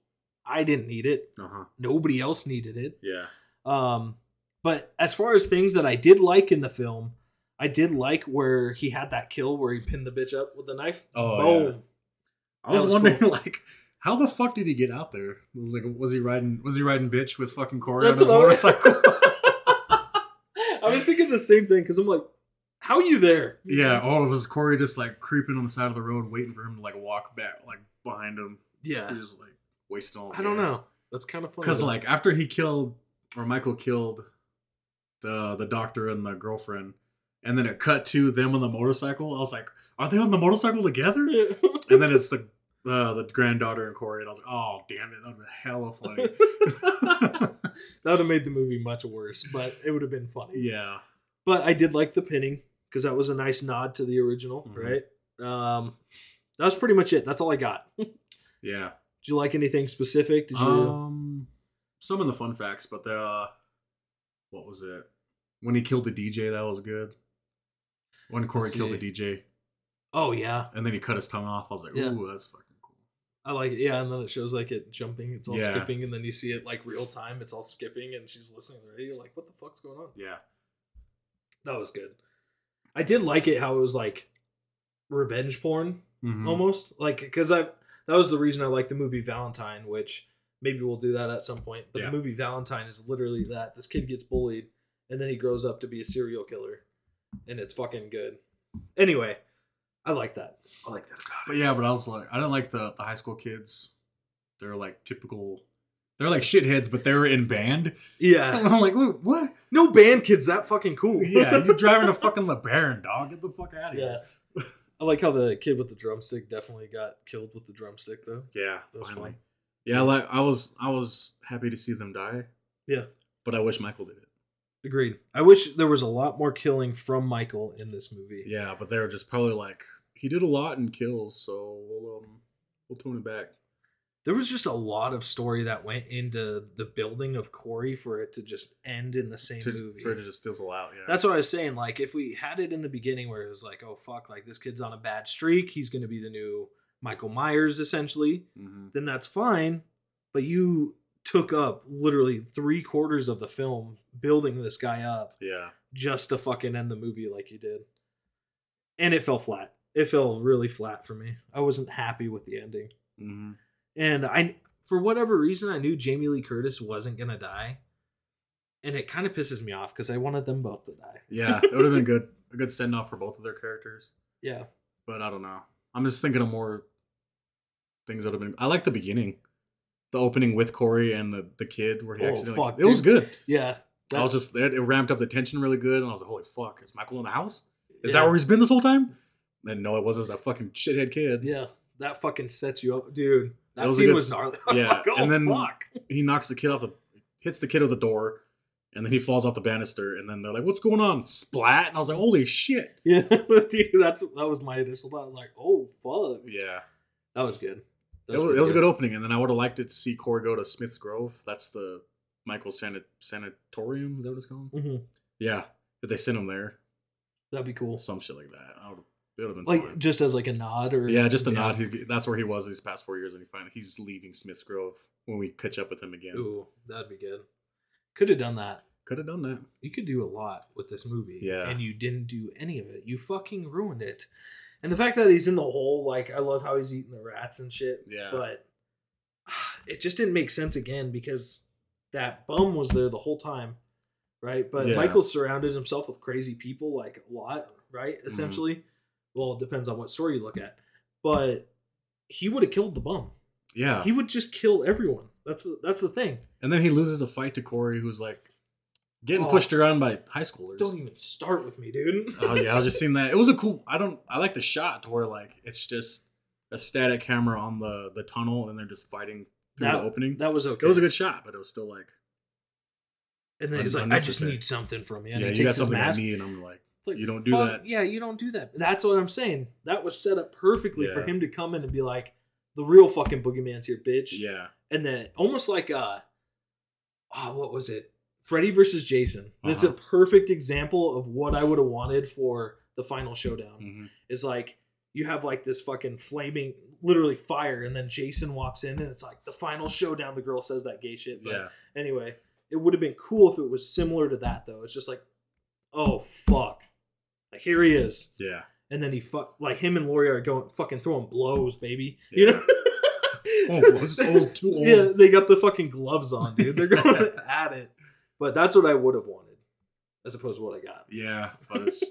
I didn't need it. uh huh, Nobody else needed it. yeah, Um, but as far as things that I did like in the film, I did like where he had that kill where he pinned the bitch up with the knife. Oh, Boom. yeah. I was, was wondering cool. like. How the fuck did he get out there? It was like, was he riding? Was he riding bitch with fucking Corey That's on his what I was- motorcycle? I was thinking the same thing because I'm like, how are you there? yeah. Oh, it was Corey just like creeping on the side of the road, waiting for him to like walk back, like behind him? yeah. He just like wasting all. His I don't gas. know. That's kind of funny. Because like after he killed or Michael killed the the doctor and the girlfriend, and then it cut to them on the motorcycle. I was like, are they on the motorcycle together? And then it's the uh, the granddaughter and Corey, and I was like, oh damn it, that would be hella funny. that would have made the movie much worse, but it would have been funny. yeah, But I did like the pinning because that was a nice nod to the original, Mhm. right? Um, that was pretty much it. That's all I got. Yeah. Did you like anything specific? Did you? Um, some of the fun facts, but the uh, what was it? When he killed the DJ, that was good. When Corey Let's killed see. the DJ, oh yeah, and then he cut his tongue off, I was like, ooh, that's fucking cool. I like it. Yeah, and then it shows like it jumping. It's all Yeah. skipping, and then you see it like real time. It's all skipping, and she's listening to the radio. Like, what the fuck's going on? Yeah. That was good. I did like it how it was like revenge porn Mhm. almost like because I that was the reason I like the movie Valentine, which maybe we'll do that at some point. But Yeah. the movie Valentine is literally that this kid gets bullied and then he grows up to be a serial killer, and it's fucking good. Anyway, I like that. I like that about But yeah, but I was like, I didn't like the, the high school kids. They're like typical. They're like shitheads, but they're in band. And Yeah, I'm like, "Wait, what? no band kids that fucking cool. Yeah, you're driving a fucking LeBaron, dog. Get the fuck out of yeah. here. I like how the kid with the drumstick definitely got killed with the drumstick though. Yeah, That was finally. fun. Yeah, like I was, I was happy to see them die. Yeah. but I wish Michael did it. Agreed. I wish there was a lot more killing from Michael in this movie. Yeah, but they were just probably like, he did a lot in kills, so we'll um, we'll tone it back. There was just a lot of story that went into the building of Corey for it to just end in the same To, movie. for it to just fizzle out. Yeah, That's what I was saying. Like, if we had it in the beginning where it was like, oh, fuck, like this kid's on a bad streak, he's going to be the new Michael Myers, essentially, hmm then that's fine. But you took up literally three quarters of the film building this guy up yeah, just to fucking end the movie like you did. And it fell flat. It fell really flat for me. I wasn't happy with the ending. hmm And I, for whatever reason, I knew Jamie Lee Curtis wasn't gonna die, and it kind of pisses me off because I wanted them both to die. yeah. It would have been good, a good send off for both of their characters. Yeah, but I don't know. I'm just thinking of more things that have been. I like the beginning, the opening with Corey and the the kid where he Oh, accidentally. fuck, it was good. yeah. I was just it, it ramped up the tension really good, and I was like, "Holy fuck! Is Michael in the house? Is Yeah. that where he's been this whole time?" And no, it wasn't. It was that fucking shithead kid. yeah. That fucking sets you up, dude. That, That was scene good was gnarly. I yeah, like, oh and then- fuck. He knocks the kid off the, hits the kid with the door, and then he falls off the banister. And then they're like, "What's going on?" Splat, and I was like, "Holy shit!" Yeah, dude. That's that was my initial thought. I was like, oh fuck. Yeah, That was good. That it was, it was a good opening. And then I would have liked it to see Corey go to Smith's Grove. That's the Michael Sanit- Sanatorium. Is that what it's called? Mhm. Yeah, if they sent him there, That'd be cool. some shit like that, I would. It would have been Like just as like a nod or yeah, just a nod. He, that's where he was these past four years, and he finally he's leaving Smith's Grove when we catch up with him again. Ooh, that'd be good. Could have done that. Could have done that. You could do a lot with this movie. Yeah. And you didn't do any of it. You fucking ruined it. And the fact that he's in the hole, like, I love how he's eating the rats and shit. Yeah. But it just didn't make sense again because that bum was there the whole time. Right. But Yeah. Michael surrounded himself with crazy people, like, a lot, right? Mm-hmm. Essentially. Well, it depends on what story you look at. But he would have killed the bum. Yeah, He would just kill everyone. That's the, that's the thing. and then he loses a fight to Corey, who's like getting Oh. pushed around by high schoolers. Don't even start with me, dude. oh yeah, I was just seeing that. It was a cool. I don't. I like the shot to where like it's just a static camera on the the tunnel, and they're just fighting through That- the opening. That was okay. it was a good shot, but it was still like, And then he's like, "I just need something from you." And yeah, you got something I need, and I'm like, It's like You don't do fuck- that. Yeah, you don't do that. That's what I'm saying. That was set up perfectly for him to come in and be like, the real fucking boogeyman's here, bitch. Yeah. And then almost like uh oh, what was it? Freddy versus Jason. It's a Uh-huh. perfect example of what I would have wanted for the final showdown. hmm It's like you have like this fucking flaming literally fire and then Jason walks in and it's like the final showdown the girl says that gay shit. But Yeah. anyway, it would have been cool if it was similar to that though. It's just like, oh fuck. Like here he is. Yeah. And then he fuck like him and Laurie are going fucking throwing blows, baby. You know? Oh, blows. Old, too old. Yeah, they got the fucking gloves on, dude. They're going at it. But that's what I would have wanted, as opposed to what I got. Yeah. But it's,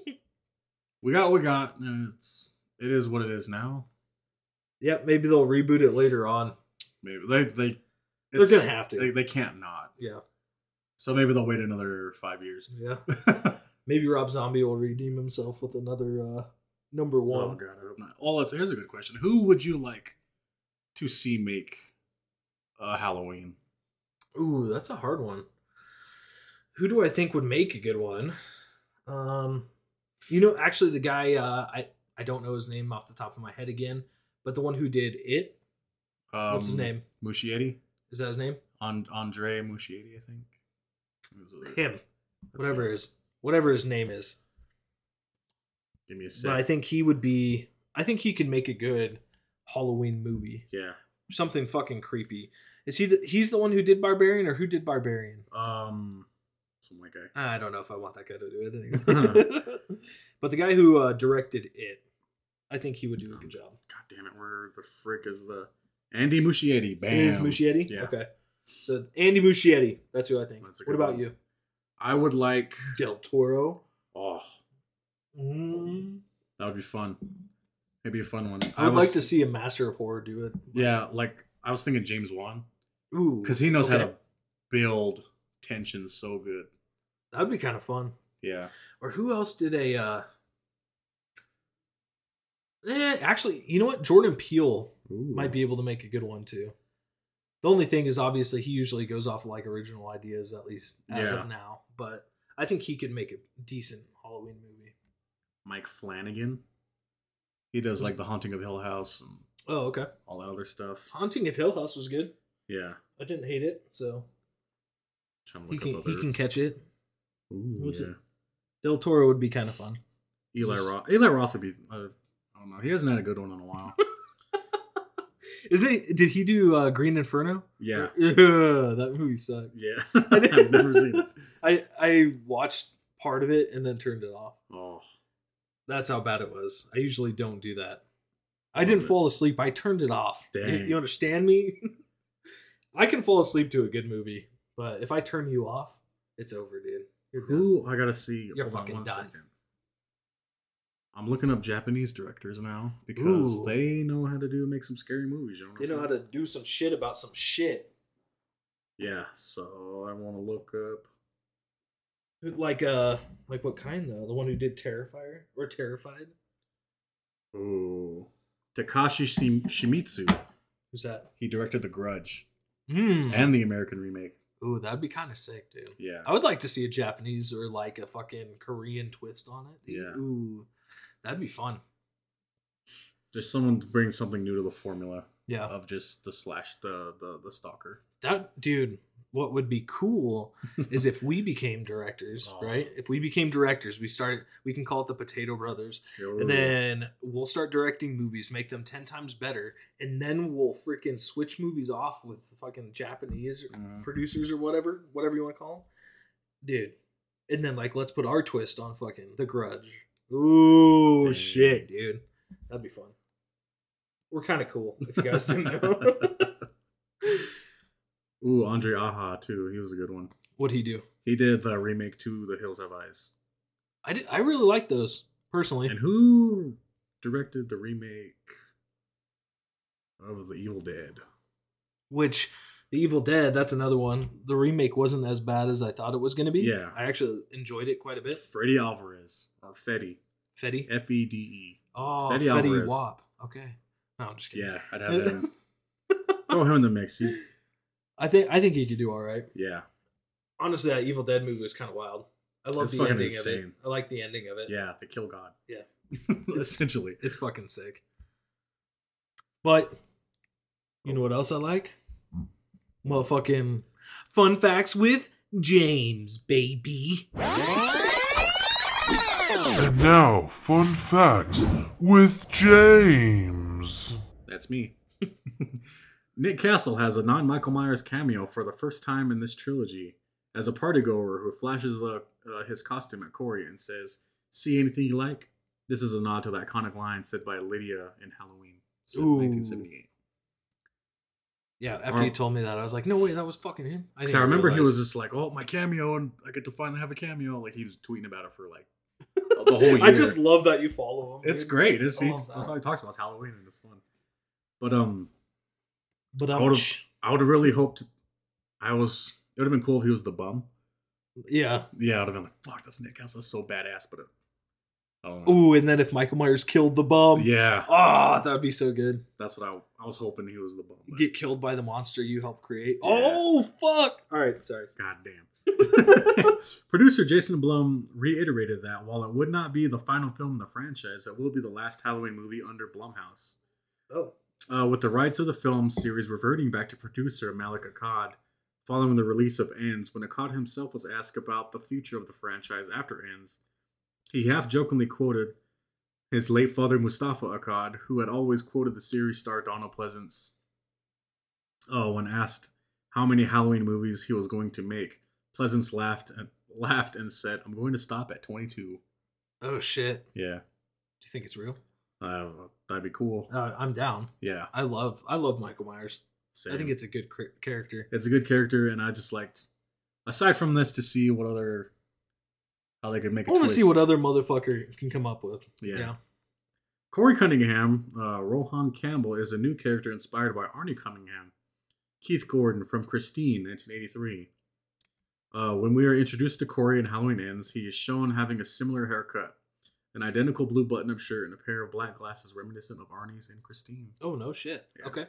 we got what we got. And it's it is what it is now. Yep, maybe they'll reboot it later on. Maybe they they They're gonna have to. They, they can't not. Yeah, So maybe they'll wait another five years. yeah. Maybe Rob Zombie will redeem himself with another uh, number Oh one. god, I hope not. Oh, that's here's a good question. Who would you like to see make a Halloween? Ooh, that's a hard one. Who do I think would make a good one? Um, you know, actually, the guy uh, I I don't know his name off the top of my head again, but the one who did it. Um, What's his name? Muschietti. Is that his name? And Andre Muschietti, I think. Him. Whatever see. his whatever his name is. Give me a sec. But I think he would be. I think he could make a good Halloween movie. Yeah. Something fucking creepy. Is he? The, he's the one who did Barbarian, or who did Barbarian? Um, some white guy. I don't know if I want that guy to do it. but the guy who uh, directed it, I think he would do a good job. God damn it! Where the frick is the Andy Muschietti? Bam. It is Muschietti. Yeah. Okay. So Andy Muschietti. That's who I think. That's a What about one. you? I would like. Del Toro. Oh, Mm. that would be fun. It'd be a fun one. I would was- like to see a Master of Horror do it. Yeah, like I was thinking James Wan Ooh, because he knows how to build tension so good. That'd be kind of fun. Yeah. Or who else did a? uh Eh, actually, you know what? Jordan Peele might be able to make a good one too. The only thing is, obviously, he usually goes off like original ideas, at least as Yeah. of now. But I think he could make a decent Halloween movie. Mike Flanagan. He does like the Haunting of Hill House and Oh, okay. all that other stuff. Haunting of Hill House was good. Yeah. I didn't hate it, so he look can up he can catch it. Ooh, what's yeah. it? Del Toro would be kind of fun. Eli Yes. Roth. Eli Roth would be. Uh, I don't know. He hasn't had a good one in a while. Is it? Did he do uh, Green Inferno? yeah. Ugh, that movie sucked. Yeah. I've never seen it. I I watched part of it and then turned it off. Oh. That's how bad it was. I usually don't do that. I Love didn't it. fall asleep. I turned it off. You- Dang. You, understand me? I can fall asleep to a good movie, but if I turn you off, it's over, dude. You're done. Who I gotta see. You're Hold on fucking one done. second. I'm looking up Japanese directors now because Ooh. they know how to do make some scary movies. You know, They know how to do some shit about some shit. Yeah. So I want to look up. Like uh, like what kind though? The one who did Terrifier or Terrified? Ooh. Takashi Shim- Shimizu. Who's that? He directed The Grudge Mm. and the American remake. Ooh, that'd be kind of sick, dude. Yeah. I would like to see a Japanese or like a fucking Korean twist on it. dude. Yeah. Ooh, that'd be fun. Just someone to bring something new to the formula Yeah. of just the slash the the, the stalker. That dude, what would be cool is if we became directors, Oh. right? If we became directors, we started we can call it the Potato Brothers. And then we'll start directing movies, make them 10 times better, and then we'll freaking switch movies off with fucking Japanese Mhm. producers or whatever, whatever you want to call them. Dude. And then like let's put our twist on fucking The Grudge. Ooh, Dang. shit, dude. That'd be fun. We're kind of cool if you guys didn't know. Ooh, Andre Aja too. He was a good one. What'd he do? He did the remake to The Hills Have Eyes. I did, I really like those personally. And who directed the remake of The Evil Dead? Which The Evil Dead, that's another one. The remake wasn't as bad as I thought it was going to be. Yeah. I actually enjoyed it quite a bit. Freddie Alvarez or Fetty, Fetty. F E D E. Oh, Fetty Fetty, Alvarez. Wap. Okay. No, I'm just kidding. Yeah, I'd have him. Throw him in the mix. He, I think I think he could do all right. yeah, Honestly, that Evil Dead movie was kind of wild. I love It's the fucking ending of insane. it. I like the ending of it. Yeah, they kill God. Yeah. Essentially. It's fucking sick. But you know what else I like? Motherfucking fun facts with James, baby. And now, fun facts with James. That's me. Nick Castle has a non Michael Myers cameo for the first time in this trilogy as a partygoer who flashes uh, uh, his costume at Corey and says, See anything you like? This is a nod to the iconic line said by Lydia in Halloween, so 1978. Yeah, after Or- you told me that, I was like, no way, that was fucking him. Because I remember he was just like, "Oh, my cameo, and I get to finally have a cameo." Like he was tweeting about it for like the whole year. I just love that you follow him. it's dude. great. It's, it's- love that's that. all he talks about. It's Halloween and it's fun. But um, But I um, would've- I would have really hoped I was. It would have been cool if he was the bum. yeah. Yeah, I would have been like, "Fuck, that's Nick Castle. That's so badass." But it, I don't know. Ooh, and then if Michael Myers killed the bum, yeah, ah, that would be so good. that's what I, I was hoping he was the bum. but- Get killed by the monster you helped create. Yeah. Oh fuck! All right, sorry. God damn. Producer Jason Blum reiterated that while it would not be the final film in the franchise, it will be the last Halloween movie under Blumhouse. Oh, Uh, with the rights of the film series reverting back to producer Malek Akkad following the release of Ends, when Akkad himself was asked about the future of the franchise after Ends, he half jokingly quoted his late father Moustapha Akkad, who had always quoted the series star Donald Pleasence uh, when asked how many Halloween movies he was going to make. Pleasance laughed and laughed and said, "I'm going to stop at 22." oh shit! Yeah, Do you think it's real? uh, that'd be cool. Uh, I'm down. Yeah, I love, I love Michael Myers. I think it's a good character. it's a good character, and I just liked. Aside from this, to see what other how they could make. I want to see what other motherfucker can come up with. Yeah. yeah. Corey Cunningham, uh, Rohan Campbell, is a new character inspired by Arnie Cunningham, Keith Gordon from Christine, 1983. Uh, when we are introduced to Corey in Halloween Ends, he is shown having a similar haircut, an identical blue button-up shirt, and a pair of black glasses reminiscent of Arnie's and Christine. Oh no shit. Yeah. Okay.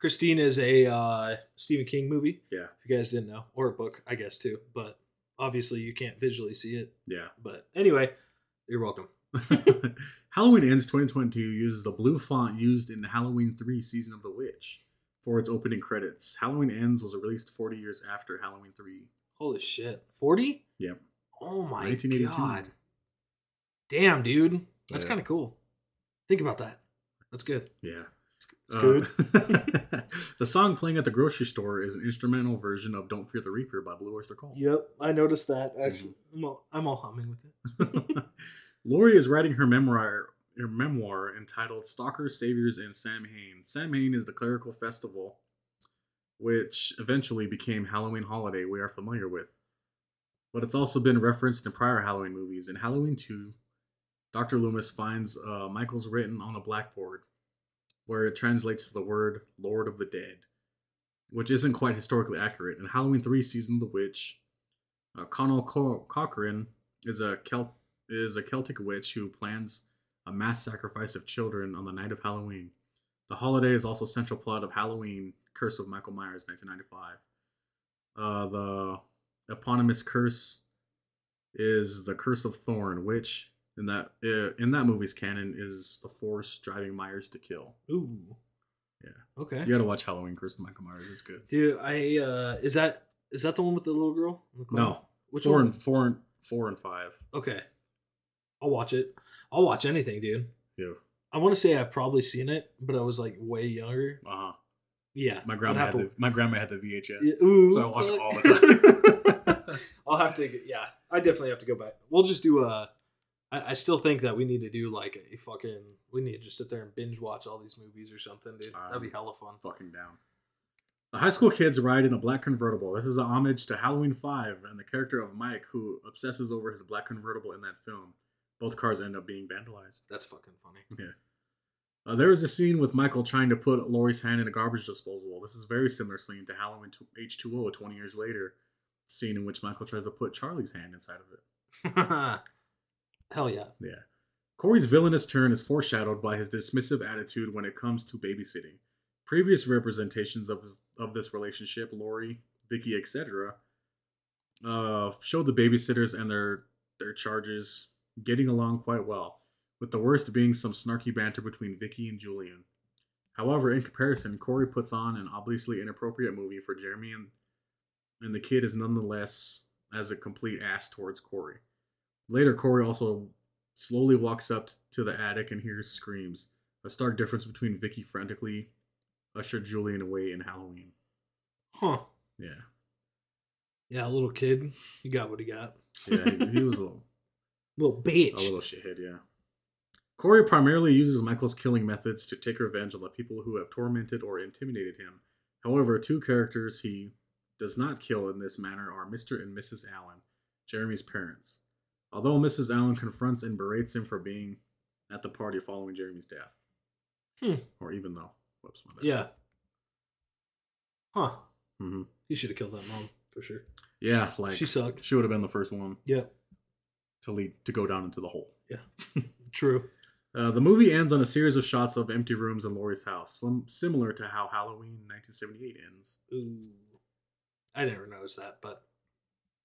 Christine is a uh, Stephen King movie. Yeah, If you guys didn't know, or a book, I guess too. But obviously, you can't visually see it. yeah. But anyway, you're welcome. Halloween Ends 2022 uses the blue font used in Halloween 3 Season of the Witch for its opening credits. Halloween Ends was released 40 years after Halloween 3. Holy shit. Forty? Yep. Oh my 1982. god. Damn, dude. That's Yeah. kind of cool. Think about that. That's good. Yeah. It's Uh, good. the song playing at the grocery store is an instrumental version of Don't Fear the Reaper by Blue Oyster Cult. Yep, I noticed that. Actually, I'm all, I'm all humming with it. Laurie is writing her memoir her memoir entitled Stalkers, Saviors, and Samhain. Sam Hain is the clerical festival which eventually became Halloween Holiday we are familiar with. But it's also been referenced in prior Halloween movies. In Halloween 2, Dr. Loomis finds uh, Michael's written on a blackboard where it translates to the word Lord of the Dead, which isn't quite historically accurate. In Halloween 3 Season of the Witch, uh, Conal Co- Cochran is a Celt- is a Celtic witch who plans a mass sacrifice of children on the night of Halloween. The holiday is also central plot of Halloween: Curse of Michael Myers, 1995. Uh, the eponymous curse is the Curse of Thorn, which in that uh, in that movie's canon is the force driving Myers to kill. Ooh. Yeah. Okay. You gotta watch Halloween: Curse of Michael Myers. It's good. Dude, I uh is that is that the one with the little girl? the? No, Which four one? and four and four and five. Okay. I'll watch it. I'll watch anything, dude. Yeah. I want to say I've probably seen it, but I was like way younger. Uh huh. Yeah. My grandma had to- the my grandma had the VHS. Yeah, ooh, So I watch it all the time. I'll have to. Yeah, I definitely have to go back. We'll just do a. I, I still think that we need to do like a fucking. We need to just sit there and binge watch all these movies or something, dude. That'd be hella fun. fucking down. The high school kids ride in a black convertible. This is a homage to Halloween 5 and the character of Mike, who obsesses over his black convertible in that film. Both cars end up being vandalized. That's fucking funny. Yeah. Uh, there is a scene with Michael trying to put Laurie's hand in a garbage disposal. This is a very similar scene to Halloween H2O 20 years later, scene in which Michael tries to put Charlie's hand inside of it. Hell yeah. Yeah. Corey's villainous turn is foreshadowed by his dismissive attitude when it comes to babysitting. Previous representations of his, of this relationship, Laurie, Vicky, etc., uh, showed the babysitters and their their charges getting along quite well, with the worst being some snarky banter between Vicky and Julian. However, in comparison, Corey puts on an obviously inappropriate movie for Jeremy, and and the kid is nonetheless as a complete ass towards Corey. Later, Corey also slowly walks up to the attic and hears screams. A stark difference between Vicky frantically ushered Julian away in Halloween. Huh. Yeah, Yeah, a little kid. He got what he got. yeah, he, he was a little, Little bitch. a little shithead. Yeah. Corey primarily uses Michael's killing methods to take revenge on the people who have tormented or intimidated him. However, two characters he does not kill in this manner are Mr. and Mrs. Allen, Jeremy's parents. Although Mrs. Allen confronts and berates him for being at the party following Jeremy's death. Hmm. Or even though. Whoops, my bad. Yeah. Huh. hmm He should have killed that mom for sure. Yeah, like she sucked. she would have been the first one Yeah. to lead to go down into the hole. Yeah. True. Uh, the movie ends on a series of shots of empty rooms in Laurie's house, similar to how Halloween 1978 ends. Ooh. I never noticed that, but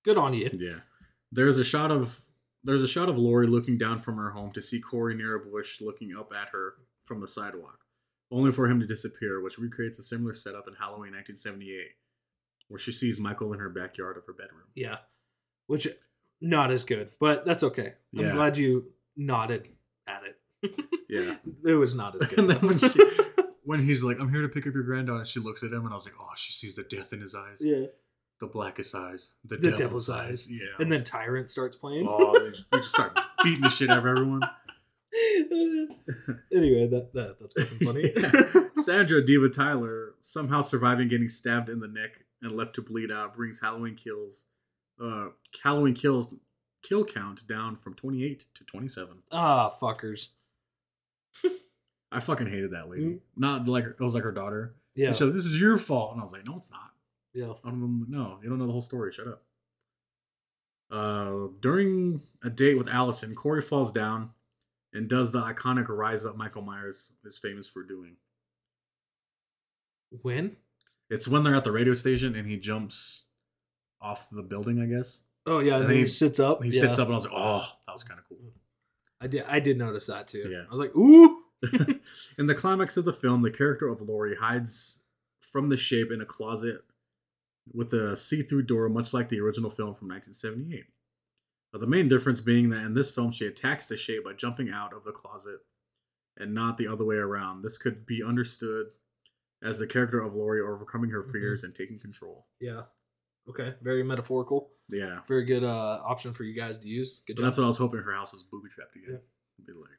good on you. Yeah. There's a shot of there's a shot of Laurie looking down from her home to see Corey near a bush looking up at her from the sidewalk, only for him to disappear, which recreates a similar setup in Halloween 1978, where she sees Michael in her backyard of her bedroom. Yeah. Which not as good, but that's okay. I'm glad you nodded at it. Yeah. It was not as good. when, she, when he's like, "I'm here to pick up your granddaughter," she looks at him, and I was like, "Oh, she sees the death in his eyes, yeah. The blackest eyes, the, The devil's, devil's eyes." eyes. Yeah. And then Tyrant starts playing. oh, they just, they just start beating the shit out of everyone. anyway, that, that that's fucking funny. Yeah. Sandra Diva Tyler somehow surviving getting stabbed in the neck and left to bleed out brings Halloween kills, uh, Halloween kills kill count down from 28 to 27. ah, fuckers. I fucking hated that lady. Mhm. Not like it was like her daughter. Yeah. And she said, "This is your fault," and I was like, "No, it's not. Yeah. I don't know. You don't know the whole story. Shut up." Uh, during a date with Allison, Corey falls down and does the iconic rise up Michael Myers is famous for doing. When? It's when they're at the radio station and he jumps off the building, I guess. Oh yeah, and And then he, he- sits up. He Yeah. sits up and I was like, oh, that was kind of cool. I did. I did notice that too. Yeah. I was like, ooh. in the climax of the film, the character of Laurie hides from the shape in a closet with a see through door, much like the original film from 1978. Now, the main difference being that in this film, she attacks the shape by jumping out of the closet and not the other way around. This could be understood as the character of Laurie overcoming her fears and taking control. Yeah. Okay. Very metaphorical. Yeah. Very good uh, option for you guys to use. Good job. that's what I was hoping her house was booby trapped again. Yeah. Be like,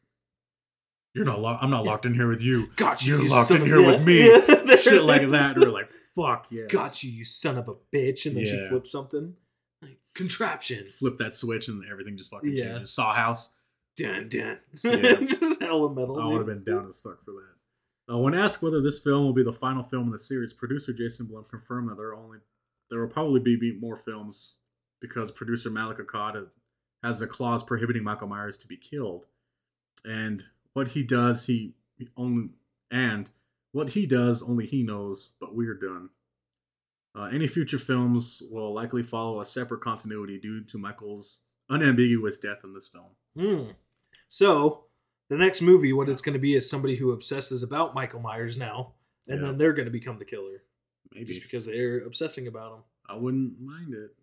you're not locked. I'm not locked in here with you. Got you. You're you locked in here with me. yeah, Shit it like that. We're like, fuck yes. Got you, you son of a bitch. And then she Yeah. flips something. Like, contraption. Flip that switch and everything just fucking Yeah. changes. Saw house. Dun, dun. Yeah. Just hella metal. I would have dude. been down as fuck for that. Uh, when asked whether this film will be the final film in the series, producer Jason Blum confirmed that there are only there will probably be, be more films because producer Malek Akkad has a clause prohibiting Michael Myers to be killed, and what he does, he he only and what he does, only he knows. But we're done. Uh, any future films will likely follow a separate continuity due to Michael's unambiguous death in this film. Hmm. So, the next movie, what it's going to be is somebody who obsesses about Michael Myers now, and Yeah. then they're going to become the killer Maybe just because they're obsessing about him. I wouldn't mind it.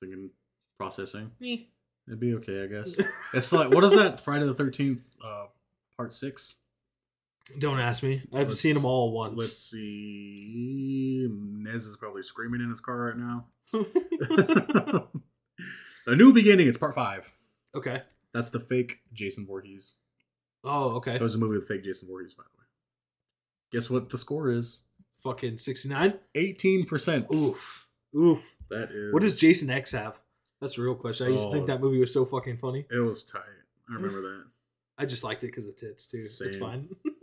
Thinking processing. It'd be okay, I guess. It's like what is that? Friday the thirteenth, uh, part six. Don't ask me. I've Let's- seen them all once. Let's see. Nez is probably screaming in his car right now. A new beginning. It's part five. okay. That's the fake Jason Voorhees. Oh, okay. That was a movie with fake Jason Voorhees, by the way. Guess what the score is? Fucking 69? Eighteen percent. Oof. Oof. That is. What does Jason X have? That's the real question. I used to think Oh. that movie was so fucking funny. It was tight. I remember that. I just liked it because of tits, too. It's fine.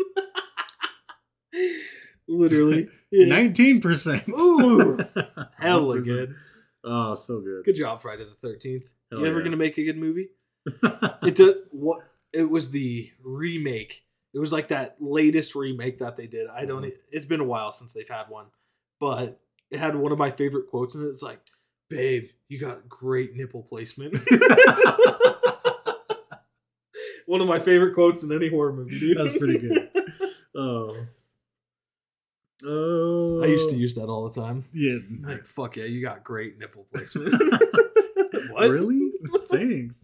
Literally. Nineteen percent. Ooh. Hella good. Oh, so good. Good job, Friday the 13th. Hell you ever yeah. going to make a good movie? It did, what it was the remake. It was like that latest remake that they did. I don't. Mhm. It's been a while since they've had one, but it had one of my favorite quotes in it. It's like, babe, you got great nipple placement. One of my favorite quotes in any horror movie, dude. That's pretty good. oh. Oh. I used to use that all the time. Yeah. Like, fuck yeah, you got great nipple placement. what? Really? Thanks.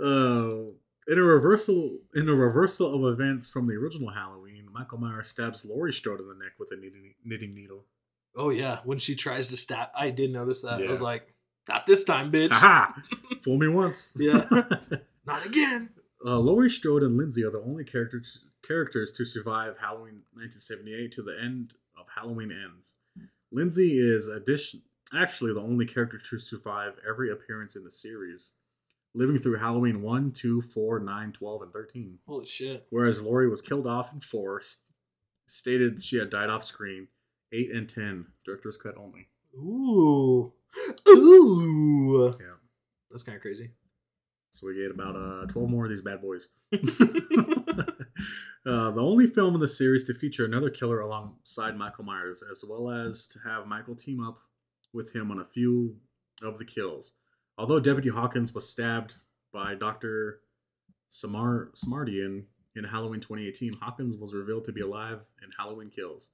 Uh, in a reversal, in a reversal of events from the original Halloween, Michael Myers stabs Laurie Strode in the neck with a knitting, knitting needle. Oh yeah, when she tries to stab, I did notice that. I was like, not this time, bitch. Aha! Fool me once. Yeah. Not again. uh, Laurie Strode and Lindsay are the only characters characters to survive Halloween 1978 to the end of Halloween ends. Lindsay is addition actually the only character to survive every appearance in the series, living through Halloween 1, 2, 4, 9, 12, and 13. Holy shit. Whereas Laurie was killed off in 4, st- stated she had died off screen. 8 and 10, director's cut only. Ooh. Ooh. Yeah. That's kind of crazy. So we get about uh, 12 more of these bad boys. uh, the only film in the series to feature another killer alongside Michael Myers, as well as to have Michael team up with him on a few of the kills. Although Deputy Hawkins was stabbed by Dr. Samar Smartian in Halloween 2018, Hawkins was revealed to be alive in Halloween Kills,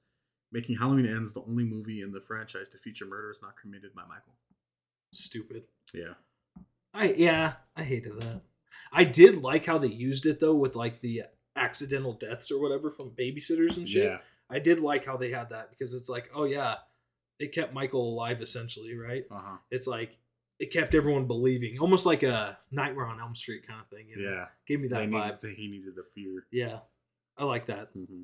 making Halloween Ends the only movie in the franchise to feature murders not committed by Michael. Stupid. Yeah. I yeah, I hated that. I did like how they used it though with like the accidental deaths or whatever from babysitters and shit. Yeah. I did like how they had that because it's like, oh yeah, it kept Michael alive essentially, right? Uh huh. It's like it kept everyone believing, almost like a Nightmare on Elm Street kind of thing. You know? Yeah. gave me that They vibe. needed, that he needed the fear. Yeah, I like that. hmm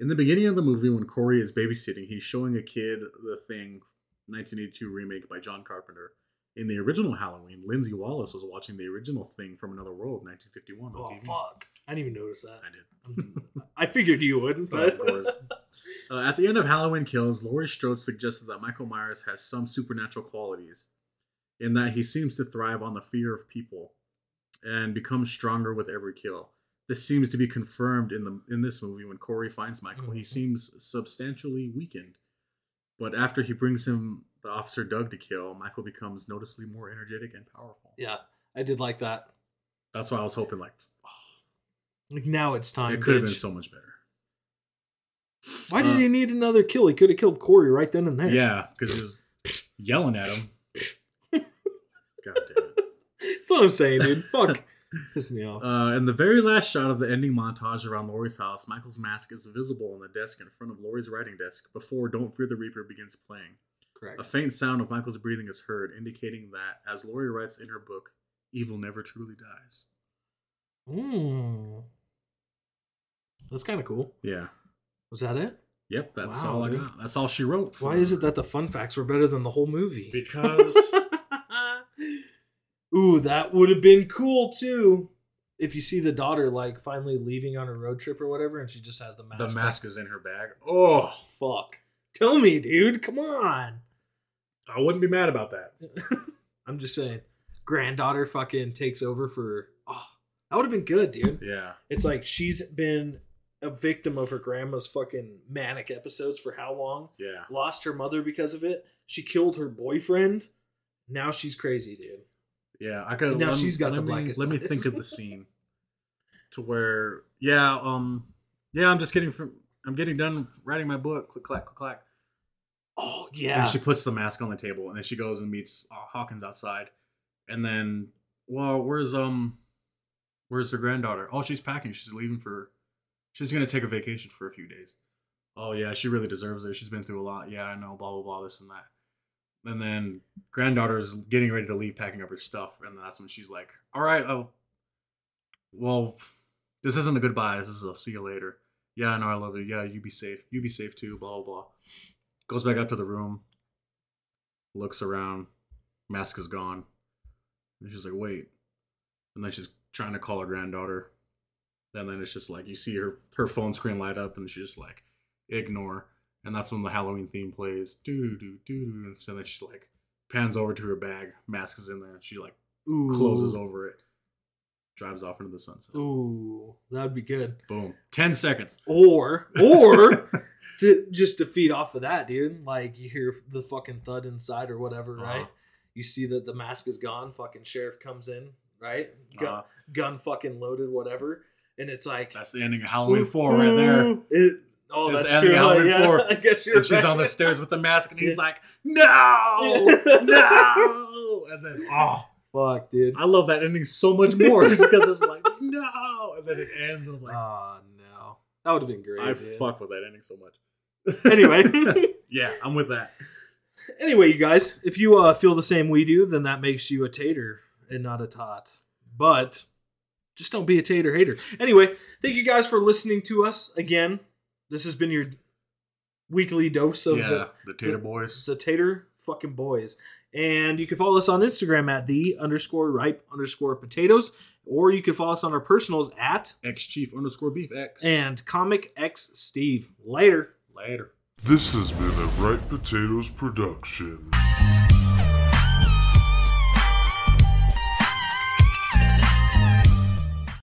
In the beginning of the movie, when Corey is babysitting, he's showing a kid the Thing, 1982 remake by John Carpenter. In the original Halloween, Lindsay Wallace was watching the original Thing from Another World, 1951. Oh TV. fuck, I didn't even notice that. I did. I figured you wouldn't, but Of course. Uh, at the end of Halloween Kills, Laurie Strode suggested that Michael Myers has some supernatural qualities, in that he seems to thrive on the fear of people, and becomes stronger with every kill. This seems to be confirmed in the in this movie when Corey finds Michael. He Mhm. seems substantially weakened, but after he brings him the officer Doug to kill, Michael becomes noticeably more energetic and powerful. yeah, I did like that. That's why I was hoping like Like now it's time. it could have been so much better. Why did uh, he need another kill? He could have killed Corey right then and there. Yeah, because he was yelling at him. God damn it. that's what I'm saying, dude. Fuck, pissed me off. Uh, in the very last shot of the ending montage around Laurie's house, Michael's mask is visible on the desk in front of Laurie's writing desk before Don't Fear the Reaper begins playing. Correct. A faint sound of Michael's breathing is heard, indicating that, as Laurie writes in her book, evil never truly dies. Mm. That's kind of cool. Yeah. Was that it? Yep, that's Wow, all I dude. got. That's all she wrote. Why is it that the fun facts were better than the whole movie? Because Ooh, that would have been cool too. If you see the daughter like finally leaving on a road trip or whatever, and she just has the mask. the on. mask is in her bag. Oh, Fuck. Tell me, dude. Come on. I wouldn't be mad about that. I'm just saying. Granddaughter fucking takes over for. Oh, that would have been good, dude. Yeah. It's like she's been a victim of her grandma's fucking manic episodes for how long? Yeah. Lost her mother because of it. She killed her boyfriend. Now she's crazy, dude. Yeah, I could. Now let me- she's got let the me, blackest Let me eyes. think of the scene to where, yeah, um, yeah, I'm just getting from. I'm getting done writing my book. Click clack, click clack. Oh yeah. And she puts the mask on the table, and then she goes and meets uh, Hawkins outside, and then, well, where's um, where's her granddaughter? Oh, she's packing. She's leaving for. She's gonna take a vacation for a few days. Oh yeah, she really deserves it. She's been through a lot. Yeah, I know. Blah blah blah. This and that. And then granddaughter's getting ready to leave, packing up her stuff, and that's when she's like, "All right, oh, well, this isn't a goodbye. This is a see you later. Yeah, I know. I love you. Yeah, you be safe. You be safe too. Blah blah blah." Goes back up to the room, looks around, mask is gone, and she's like, "Wait," and then she's trying to call her granddaughter, and then it's just like you see her her phone screen light up, and she's just like, "Ignore." and that's when the Halloween theme plays. Doo doo doo doo. So then she's like pans over to her bag, mask is in there, and she like Ooh. closes over it, drives off into the sunset. Ooh, that'd be good. Boom. Ten seconds. Or, or to just to feed off of that, dude. Like you hear the fucking thud inside or whatever, right? Uh-huh. You see that the mask is gone. Fucking sheriff comes in, right? Gun, Uh, gun fucking loaded, whatever. And it's like that's the ending of Halloween 4 right there. It, oh, It's that's true. Halloween yeah, 4. I guess you're And she's on the stairs with the mask, and he's Yeah. like, "No, no!" And then, oh, Fuck, dude. I love that ending so much more just because it's like, "No," and then it ends, and I'm like, Oh no, that would have been great. I dude. fuck with that ending so much. Anyway. yeah, I'm with that. Anyway, you guys, if you uh, feel the same we do, then that makes you a tater and not a tot. But just don't be a tater hater. Anyway, thank you guys for listening to us again. This has been your weekly dose of yeah, the, the, Tater Boys. the tater fucking boys. And you can follow us on Instagram at the underscore ripe underscore potatoes, or you can follow us on our personals at X Chief underscore Beef X. and comic x Steve. Later. later. This has been a Ripe Potatoes production.